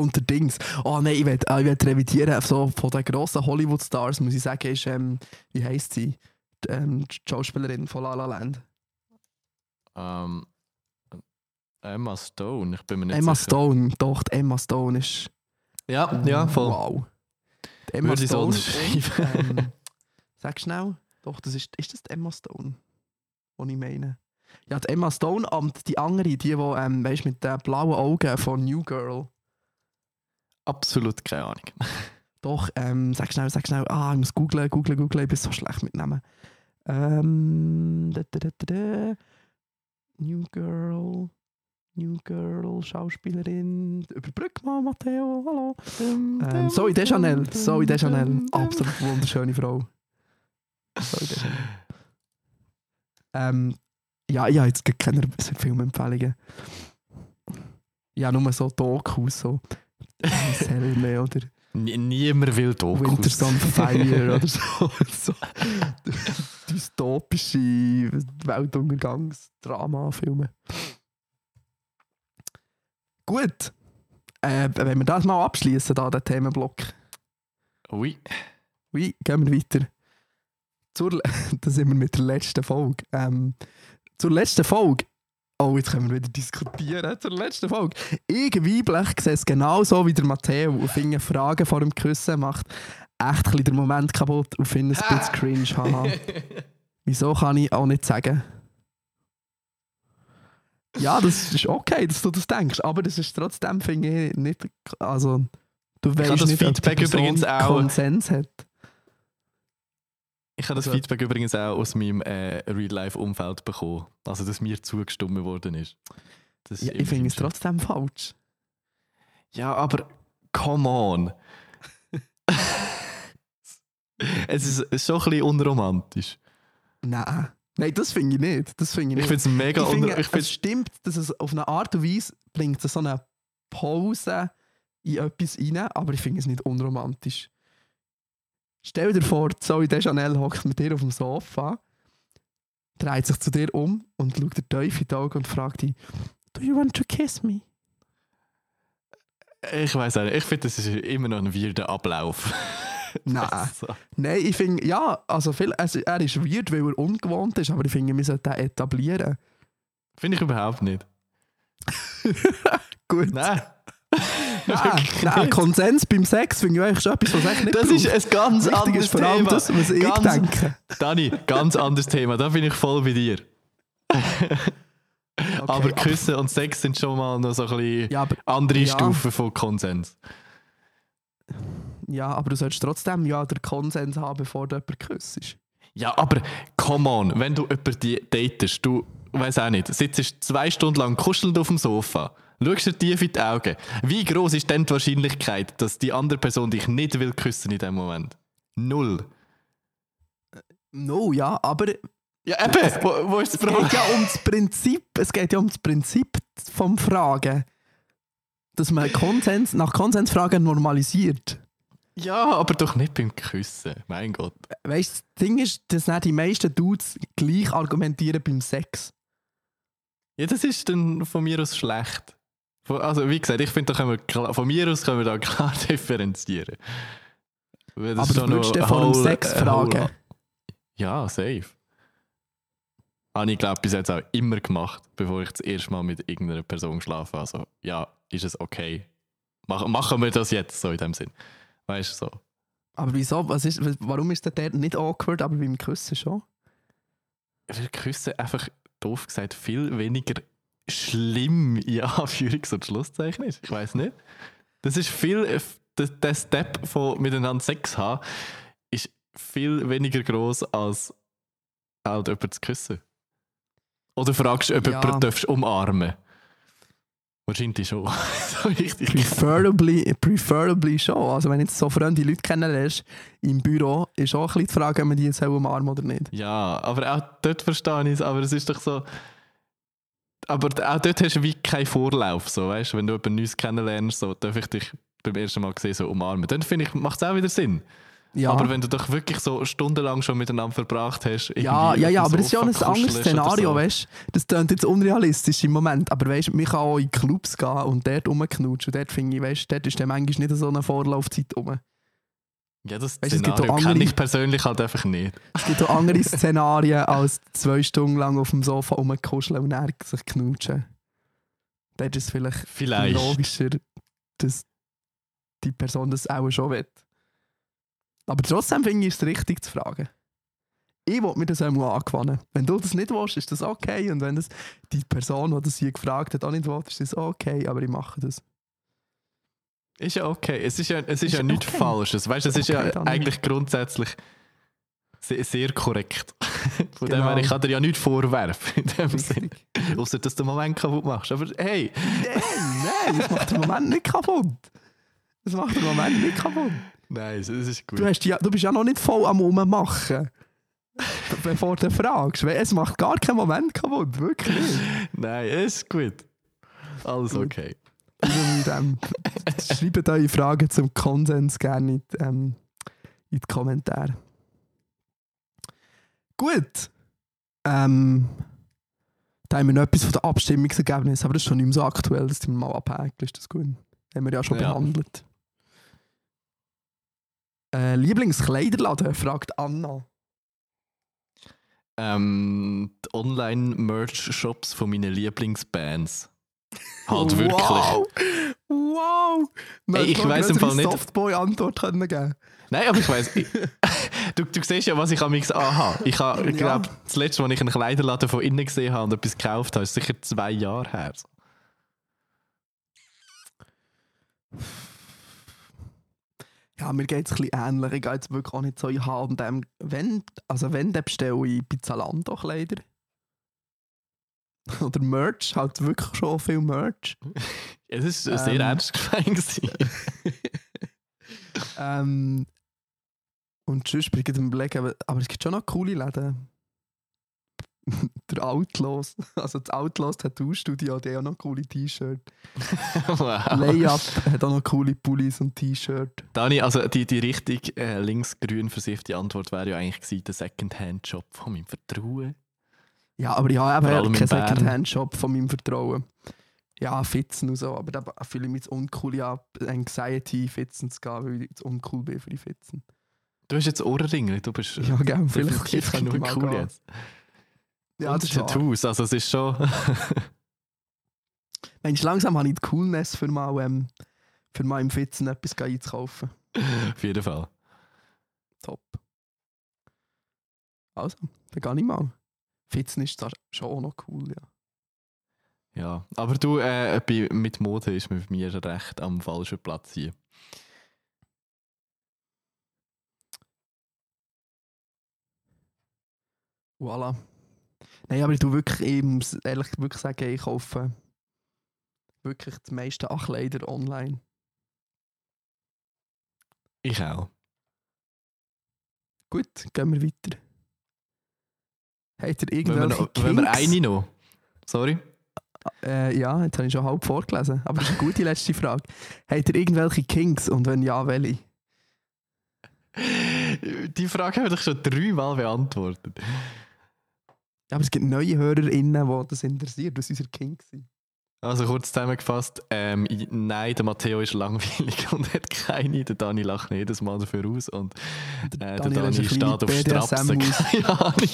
Und der Dings. Oh nein, ich will, ich will revidieren. So, von den grossen Hollywood-Stars, muss ich sagen, ist, ähm, wie heisst sie? Die, ähm, die Schauspielerin von La La Land. Ähm, Emma Stone, ich bin mir nicht Emma sicher. Stone, doch, die Emma Stone ist. Ja, ja, voll. Wow. Die Emma Würde ich so Stone. unterschreiben. und, ähm, [laughs] sag schnell. Doch, das ist, ist das die Emma Stone? Was ich meine. Ja, die Emma Stone und die andere, die, die ähm, weißt, mit den blauen Augen von New Girl. Absolut keine Ahnung. [laughs] Doch, ähm, sag schnell, sag schnell. Ah, ich muss googlen, googlen, googlen. Ich bin so schlecht mit Namen. Ähm, da, da, da. New Girl. New Girl, Schauspielerin. Überbrück mal, Matteo. Hallo. Ähm, Zoe Deschanel. Zoe Deschanel. Absolut wunderschöne Frau. Zoe Deschanel. Ähm, ja, ich habe jetzt keine Filmempfehlungen. Ja, nur so Dokus, so. Selme oder Nie- Niemand will Dokus. Winters on Fire oder so. [laughs] so. Dystopische Weltuntergangsdrama-Filme. Gut. Äh, wenn wir das mal abschließen, da, den Themenblock. Ui. Wie, gehen wir weiter. Zur, [laughs] da sind wir mit der letzten Folge. Ähm, zur letzten Folge. Oh, jetzt können wir wieder diskutieren. Zur letzten Folge. Ich weiblich sehe es genau so wie der Matteo und finde Fragen vor dem Küssen macht echt ein den Moment kaputt und finde es ein bisschen [laughs] cringe. Haha. Wieso kann ich auch nicht sagen? Ja, das ist okay, dass du das denkst, aber das ist trotzdem, finde ich, nicht. Also, du weißt nicht, ob die Feedback Person übrigens auch. Konsens hat. Ich habe das Also- Feedback übrigens auch aus meinem äh, Real-Life-Umfeld bekommen. Also, dass mir zugestimmt worden ist. Ist Ja, ich finde es trotzdem falsch. Ja, aber come on. [laughs] es ist schon ein bisschen unromantisch. Nein. Nein, das finde ich nicht. Das finde ich Ich finde es mega ich finde, unromantisch. Ich es stimmt, dass es auf eine Art und Weise bringt so eine Pause in etwas rein, aber ich finde es nicht unromantisch. Stell dir vor, Zoe Deschanel hockt mit dir auf dem Sofa, dreht sich zu dir um und schaut dir tief in die Augen und fragt dich, Do you want to kiss me? Ich weiß nicht, ich finde, das ist immer noch ein weirder Ablauf. [laughs] Nein. So. Nein, ich finde, ja, also viel, also er ist weird, weil er ungewohnt ist, aber ich finde, wir sollten den etablieren. Finde ich überhaupt nicht. [laughs] Gut. Nein. Nein, nein, Konsens beim Sex finde ich eigentlich schon etwas, was echt nicht Das braucht. ist ein ganz Wichtig anderes ist vor allem Thema. das, was ich Ganz- denke. Dani, ganz anderes Thema, da bin ich voll bei dir. [laughs] aber Küssen und Sex sind schon mal noch so ein bisschen Ja, aber, andere ja. Stufen von Konsens. ja, aber du solltest trotzdem ja den Konsens haben, bevor du jemanden küsst. Ja, aber come on, wenn du jemanden datest, du, weiß auch nicht, sitzt zwei Stunden lang kuschelnd auf dem Sofa, schaust dir tief in die Augen. Wie groß ist denn die Wahrscheinlichkeit, dass die andere Person dich nicht will küssen in dem Moment? Null. No, ja, aber Ja, eben, wo, wo ist das es Problem? geht ja um das Prinzip, es geht ja um das Prinzip vom Fragen. Dass man Konsens, nach Konsensfragen normalisiert. Ja, aber doch nicht beim Küssen, mein Gott. Weißt du, das Ding ist, dass nicht die meisten Dudes gleich argumentieren beim Sex. Ja, das ist dann von mir aus schlecht. Also, wie gesagt, ich finde, da können wir klar, von mir aus können wir da [laughs] klar differenzieren. Weil das Aber du würdest dann vor dem Sex fragen. Ja, safe. Habe ich, glaube bis jetzt auch immer gemacht, bevor ich das erste Mal mit irgendeiner Person schlafe. Also, ja, ist es okay? Mach, machen wir das jetzt so in dem Sinn. Weißt du, so. Aber wieso? Was ist, warum ist der nicht awkward, aber beim Küssen schon? Wir küssen einfach, doof gesagt, viel weniger schlimm, in Anführungs- und Schlusszeichen ist. Ich weiß nicht. Das ist viel, äh, der, Step von miteinander Sex haben, ist viel weniger groß als halt jemanden zu küssen. Oder fragst du, ob Ja. jemanden umarmen Wahrscheinlich schon. [laughs] so richtig. Preferably, preferably schon. Also wenn du jetzt so fremde Leute kennenlernst im Büro, ist auch ein bisschen die Frage, ob man die jetzt umarmen oder nicht. Ja, aber auch dort verstehe ich es, aber es ist doch so. Aber auch dort hast du wie keinen Vorlauf, so, weißt du? Wenn du jemanden Neues kennenlernst, so, darf ich dich beim ersten Mal sehen, so umarmen. Dann finde ich, macht es auch wieder Sinn. Ja, Aber wenn du doch wirklich so stundenlang schon miteinander verbracht hast, ja, ja, ja aber das ist ja auch ein anderes Szenario, so. weißt? Das klingt jetzt unrealistisch im Moment, aber weißt du, man kann auch in Clubs gehen und dort rumknutschen. Und dort finde ich, weißt du, dort ist dann manchmal nicht so eine Vorlaufzeit rum. Ja, das Weißt Szenario auch kenne andere- ich persönlich halt einfach nicht. Es gibt auch andere [laughs] Szenarien, als zwei Stunden lang auf dem Sofa rumkuscheln und dann sich knutschen. Dort ist es vielleicht Vielleicht. logischer, dass die Person das auch schon will. Aber trotzdem finde ich es richtig zu fragen. Ich will mir das einmal angewandt. Wenn du das nicht willst, ist das okay. Und wenn das die Person, die das hier gefragt hat, auch nicht will, ist das okay. Aber ich mache das. Ist ja okay. Es ist ja, es ist Ist ja nichts okay. Falsches. Weißt es ist Okay, ja eigentlich grundsätzlich sehr, sehr korrekt. [laughs] Von dem Genau. her, ich kann dir ja nichts vorwerfen in dem Sinn. Richtig. Außer dass du den Moment kaputt machst. Aber hey, Nein, nein, das macht den Moment nicht kaputt. Das macht den Moment nicht kaputt. nein, es ist gut. Du, hast ja, du bist ja noch nicht voll am Rummachen. Bevor du fragst. Weil Es macht gar keinen Moment kaputt. Wirklich nicht. Nein, es ist gut. Alles okay. Dem, [laughs] schreibt eure Fragen zum Konsens gerne in, die, ähm, in die Kommentare. Gut. Ähm, da haben wir noch etwas von den Abstimmungsergebnissen, aber das ist schon nicht mehr so aktuell, dass die mal abhängen. Ist das gut? Haben wir ja schon Ja. behandelt. Äh, Lieblingskleiderladen, fragt Anna. Ähm, die Online-Merch-Shops von meinen Lieblingsbands. Halt wirklich. Wow! Wow! Ey, ich weiss im Fall nicht- Softboy-Antwort können geben Nein, aber ich weiß. [laughs] du, du siehst ja, was ich am X aha. Ich, ha- ich Ja. glaube, das letzte Mal, als ich einen Kleiderladen von innen gesehen habe und etwas gekauft habe, ist sicher zwei Jahre her. Ja, mir geht es ein bisschen ähnlich. Ich gehe jetzt wirklich auch nicht so in H&M. Wenn, also wenn, dann bestelle ich bei Zalando Kleider. [laughs] Oder Merch, halt wirklich schon viel Merch. [laughs] Es ist sehr Ähm. ernst gemeint. [laughs] Ähm, und sonst bin ich überlegen, aber, aber es gibt schon noch coole Läden. Der Outlaws, also das Outlaws Tattoo-Studio, die hat auch noch coole T-Shirts. wow. Layup hat auch noch coole Pullis und T-Shirts. Dani, also die, die richtig äh, links-grün versiffte Antwort wäre ja eigentlich gewesen, der Secondhand-Shop von meinem Vertrauen. Ja, aber ich habe Vor allem eben in keinen Bern. Secondhand-Shop von meinem Vertrauen. Ja, Fitzen und so, aber da fühle ich mich jetzt uncool an, Anxiety Fitzen zu gehen, weil ich jetzt uncool bin für die Fitzen. Du hast jetzt Ohrringe, du bist Ja, gell, vielleicht könnte nur ich cool jetzt. Ja, Und das ist. Tattoos, also es ist schon... [laughs] Mensch, langsam habe ich die Coolness für mal, ähm, für mal im Fitzen etwas einzukaufen. [laughs] Auf jeden Fall. Top. Also, dann gehe ich mal. Fitzen ist zwar schon auch noch cool, ja. Ja, aber du, äh, bei, mit Mode ist man bei mir recht am falschen Platz hier. Voilà. Nein, aber ich tue wirklich, ich muss ehrlich wirklich sagen, ich kaufe wirklich die meisten Kleider online. Ich auch. Gut, gehen wir weiter. Habt ihr Wenn wir, irgendwelche noch, wenn wir eine noch... Sorry? Äh, ja, jetzt habe ich schon halb vorgelesen. Aber das ist eine gute [laughs] letzte Frage. Habt ihr irgendwelche Kinks und wenn ja, welche? [laughs] Die Frage haben wir doch schon dreimal beantwortet. Aber es gibt neue HörerInnen, die das interessiert, was unsere Kinks sind. Also kurz zusammengefasst, ähm, nein, der Matteo ist langweilig [laughs] und hat keine. Der Dani lacht jedes Mal dafür aus und äh, der Dani eine steht auf Strapsen. Keine Ahnung.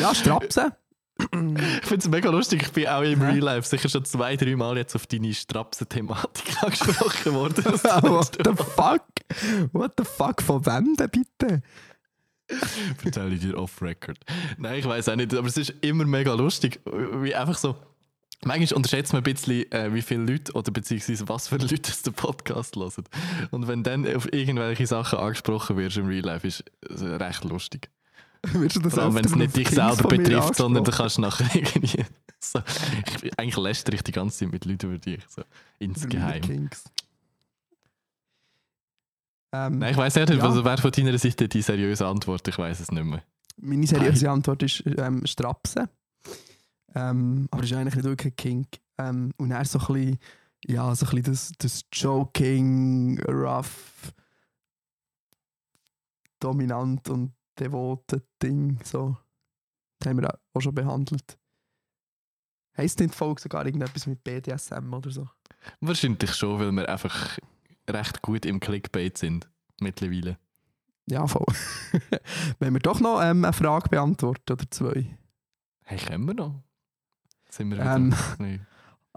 Ja, Strapsen. Ich finde es mega lustig. Ich bin auch im? Real Life sicher schon zwei, drei Mal jetzt auf deine Strapsen-Thematik [laughs] angesprochen worden. [laughs] What the fuck? What the fuck? Von wem denn bitte? Erzähle ich dir off-record. Nein, ich weiß auch nicht, aber es ist immer mega lustig. Wie einfach so. Manchmal unterschätzt man ein bisschen, äh, wie viele Leute oder beziehungsweise was für Leute den Podcast hören. Und wenn dann auf irgendwelche Sachen angesprochen wirst im Real Life, ist es recht lustig. [laughs] Wirst du das Vor allem, wenn es nicht dich selber betrifft, sondern du kannst nachher irgendwie. So, ich, bin- eigentlich lästere ich die ganze Zeit mit Leuten über dich. So, insgeheim. Ähm, Nein, ich weiß nicht, Ja. was wäre von deiner Seite die seriöse Antwort? Ich weiß es nicht mehr. Meine seriöse Antwort ist ähm, Strapsen. Ähm, aber das ist eigentlich nicht wirklich ein Kink. Ähm, und er so ein bisschen, ja, so ein bisschen das, das Joking, rough, dominant und devote Ding. So. Das haben wir auch schon behandelt. Heißt nicht Folge sogar irgendetwas mit BDSM oder so? Wahrscheinlich schon, weil wir einfach recht gut im Clickbait sind mittlerweile. Ja, voll. [laughs] Wenn wir doch noch ähm, eine Frage beantworten oder zwei. Hey, können wir noch? Sind wir wieder? Ähm.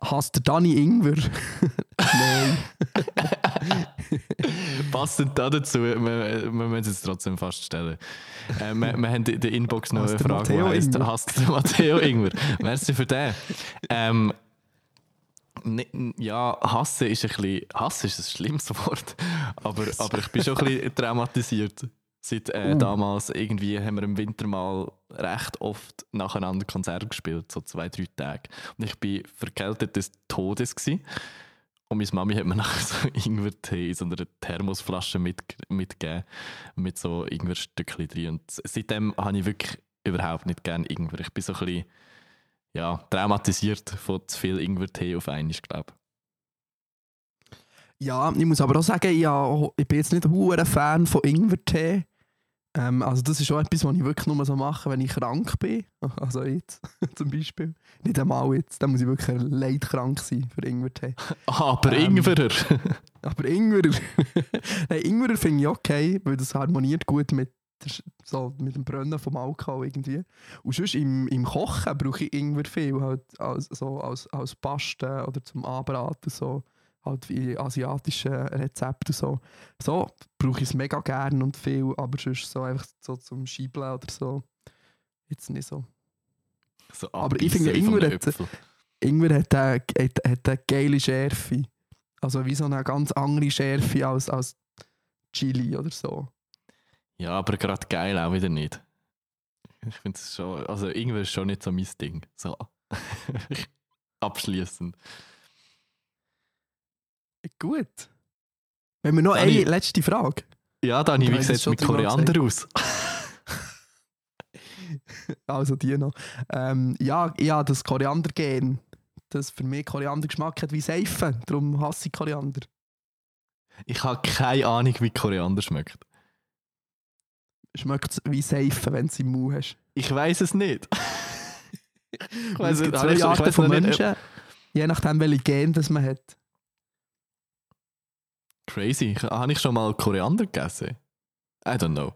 Hasst der Dani Ingwer? [laughs] Nein. [laughs] Passend da dazu, wir, wir müssen es trotzdem feststellen. Äh, wir, wir haben in der Inbox noch eine Frage, die heisst, Ingwer? hasst der Matteo Ingwer? Merci für den. Ähm, ja, hassen ist ein bisschen, hassen ist ein schlimmes Wort, aber, aber ich bin schon ein bisschen traumatisiert. Seit äh, Uh. damals irgendwie haben wir im Winter mal recht oft nacheinander Konzerte gespielt, so zwei, drei Tage. Und ich bin verkältet des Todes gewesen. Und meine Mami hat mir [laughs] nachher so Ingwertee in so einer Thermosflasche mit, mitgegeben, mit so Ingwerstückchen drin. Und seitdem habe ich wirklich überhaupt nicht gerne Ingwer. Ich bin so ein bisschen ja, traumatisiert von zu viel Ingwertee auf einmal, glaube Ja, ich muss aber auch sagen, ja, ich bin jetzt nicht ein Fan von Ingwertee. Ähm, also das ist auch etwas, was ich wirklich nur so mache, wenn ich krank bin. [laughs] Also jetzt [laughs] zum Beispiel. Nicht einmal jetzt, dann muss ich wirklich leidkrank sein für Ingwertee. [laughs] Aber Ähm, Ingwerer! Aber Ingwer, Nein, Ingwer finde ich okay, weil das harmoniert gut mit, so, mit dem Brennen vom Alkohol irgendwie. Und sonst im, im Kochen brauche ich Ingwer viel, halt als, so als, als Paste oder zum Anbraten, so, halt wie asiatische Rezepte so. So brauche ich es mega gern und viel, aber sonst so einfach so zum Schiebeln oder so. Jetzt nicht so. So Aber ich finde, Ingwer hat-. Ingwer hat eine, hat, hat eine geile Schärfe. Also wie so eine ganz andere Schärfe als, als Chili oder so. Ja, aber gerade geil auch wieder nicht. Ich finde es schon, also Ingwer ist schon nicht so mein Ding. So. [laughs] Abschließend. Gut. Wenn wir noch Dani- eine letzte Frage. Ja, Dani, Oder wie sieht Sie es mit Koriander aus? [laughs] [laughs] Also die noch. Ähm, ja, ja, das Koriandergen. Das für mich Koriandergeschmack hat wie Seife. Darum hasse ich Koriander. Ich habe keine Ahnung, wie Koriander schmeckt. Schmeckt es wie Seife, wenn du es im Mund hast. Ich weiß es nicht. [laughs] Ich es gibt ich zwei Arten von nicht, Menschen, je nachdem, welche Gen das man hat. Crazy. Habe ich schon mal Koriander gegessen? I don't know.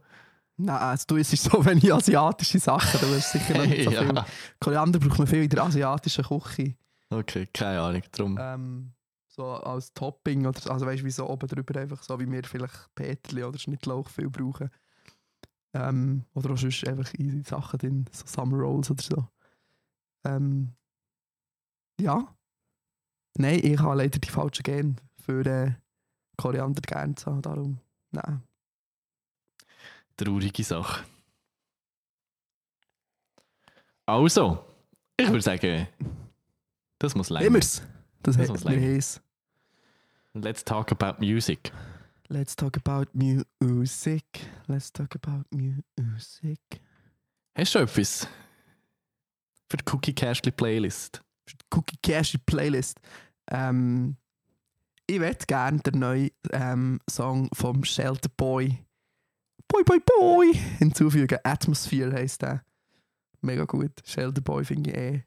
Nein, also du isst so [laughs] wenig asiatische Sachen, da wirst sicher noch nicht so [laughs] viel. ja. Koriander braucht man viel in der asiatischen Küche. Okay, keine Ahnung. Drum. Ähm, so als Topping oder also weißt du, wie so oben drüber einfach so wie wir vielleicht Peterli oder Schnittlauch viel brauchen. Ähm, oder auch sonst einfach easy Sachen drin, so Summer Rolls oder so. Ähm, ja. Nein, ich habe leider die falschen Gene für äh, Koriander gern zu haben, darum nein. Traurige Sache. Also, ich würde sagen, das muss länger. Immer's. Das, Das muss länger. Let's talk about music. Let's talk about music. Let's talk about music. Hast du etwas für die Cookie Cashly Playlist? Cookie Cashy Playlist. Ähm, ich würde gerne den neuen ähm, Song vom Shelter Boy Boy Boy Boy hinzufügen. Atmosphere heisst der. Mega gut. Shelter Boy finde ich eh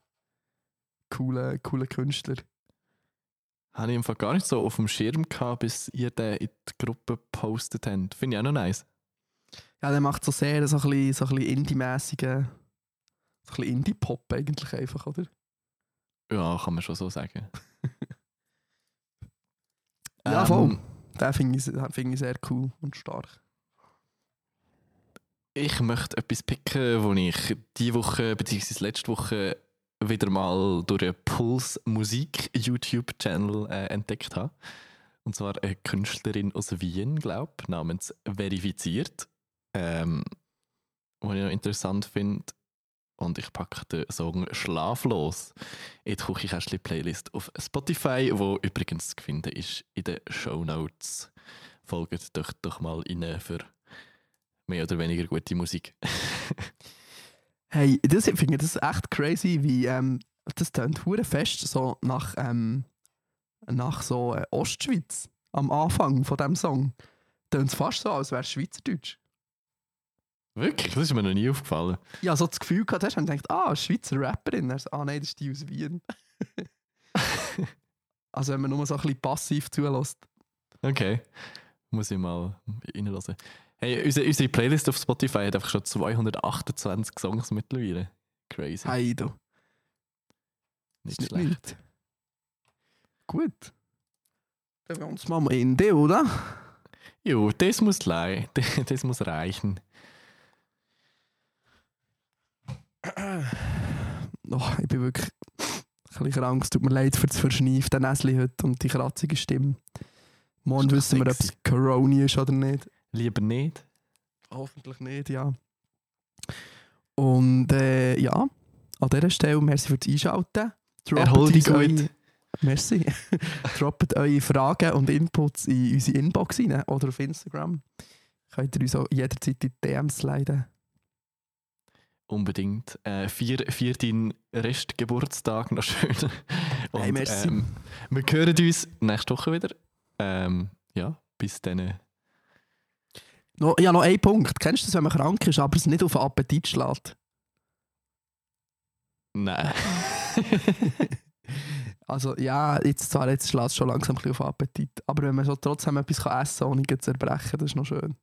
cooler, cooler Künstler. Habe ich im Fall gar nicht so auf dem Schirm gehabt, bis ihr den in die Gruppe gepostet habt. Finde ich auch noch nice. Ja, der macht so sehr so ein bisschen, so ein bisschen Indie-mäßigen, so ein bisschen Indie-Pop eigentlich einfach, oder? Ja, kann man schon so sagen. [laughs] Ja, Ähm, voll. Den finde ich, den finde ich sehr cool und stark. Ich möchte etwas picken, wo ich diese Woche bzw. letzte Woche wieder mal durch einen Puls Musik YouTube-Channel äh, entdeckt habe. Und zwar eine Künstlerin aus Wien, glaube ich, namens Verifiziert. Ähm, was ich noch interessant finde. Und ich packe den Song Schlaflos in die Küchenkästchen-Playlist auf Spotify, wo übrigens zu finden ist in den Show Notes. Folgt doch, doch mal rein für mehr oder weniger gute Musik. [laughs] Hey, das, ich finde das echt crazy, wie ähm, das tönt hure fest so nach, ähm, nach so äh, Ostschweiz am Anfang von dem Song. Tönt fast so, als wäre es Schweizerdeutsch. Wirklich? Das ist mir noch nie aufgefallen. Ja, so das Gefühl gehabt hast und gedacht, ah, Schweizer Rapperin. Er ah nein, das ist die aus Wien. [laughs] also wenn man nur so ein bisschen passiv zulässt. Okay. Muss ich mal reinlassen. Hey, unsere, unsere Playlist auf Spotify hat einfach schon 228 Songs mittlerweile. Crazy. Hey, du. Nicht ist schlecht. nichts. Gut. Dann wir uns mal in die, oder? Jo, das muss, [laughs] das muss reichen. [clears throat] Oh, ich bin wirklich ein bisschen krank. Es tut mir leid für das verschneifte Näschen heute und die kratzige Stimme. Morgen wissen wir, ob es. Corona ist oder nicht. Lieber nicht. Hoffentlich nicht, ja. Und äh, ja, an dieser Stelle merci fürs Einschalten. Erhol dich gut. Merci. [laughs] Droppt eure Fragen und Inputs in unsere Inbox rein oder auf Instagram. Könnt ihr uns auch jederzeit in die DMs leiten. Unbedingt. Äh, vier, vier deinen Restgeburtstag noch schön. [laughs] Und, Hey, merci. Ähm, wir hören uns nächste Woche wieder. Ähm, ja, bis dann. No, ja, noch ein Punkt. Kennst du das, wenn man krank ist, aber es nicht auf den Appetit schlägt? Nein. [laughs] Also ja, jetzt zwar jetzt schlägt es schon langsam ein bisschen auf den Appetit, aber wenn man so trotzdem etwas kann essen kann, ohne zu erbrechen, das ist noch schön.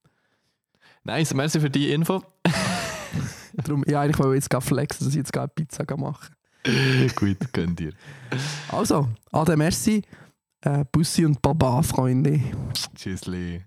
nice, merci für die Info. [laughs] Darum, ja, ich wollte jetzt gerade flexen, dass ich jetzt gerade Pizza machen [laughs] Gut, könnt ihr. Also, Ade, merci. Äh, Bussi und Baba, Freunde. Tschüssli.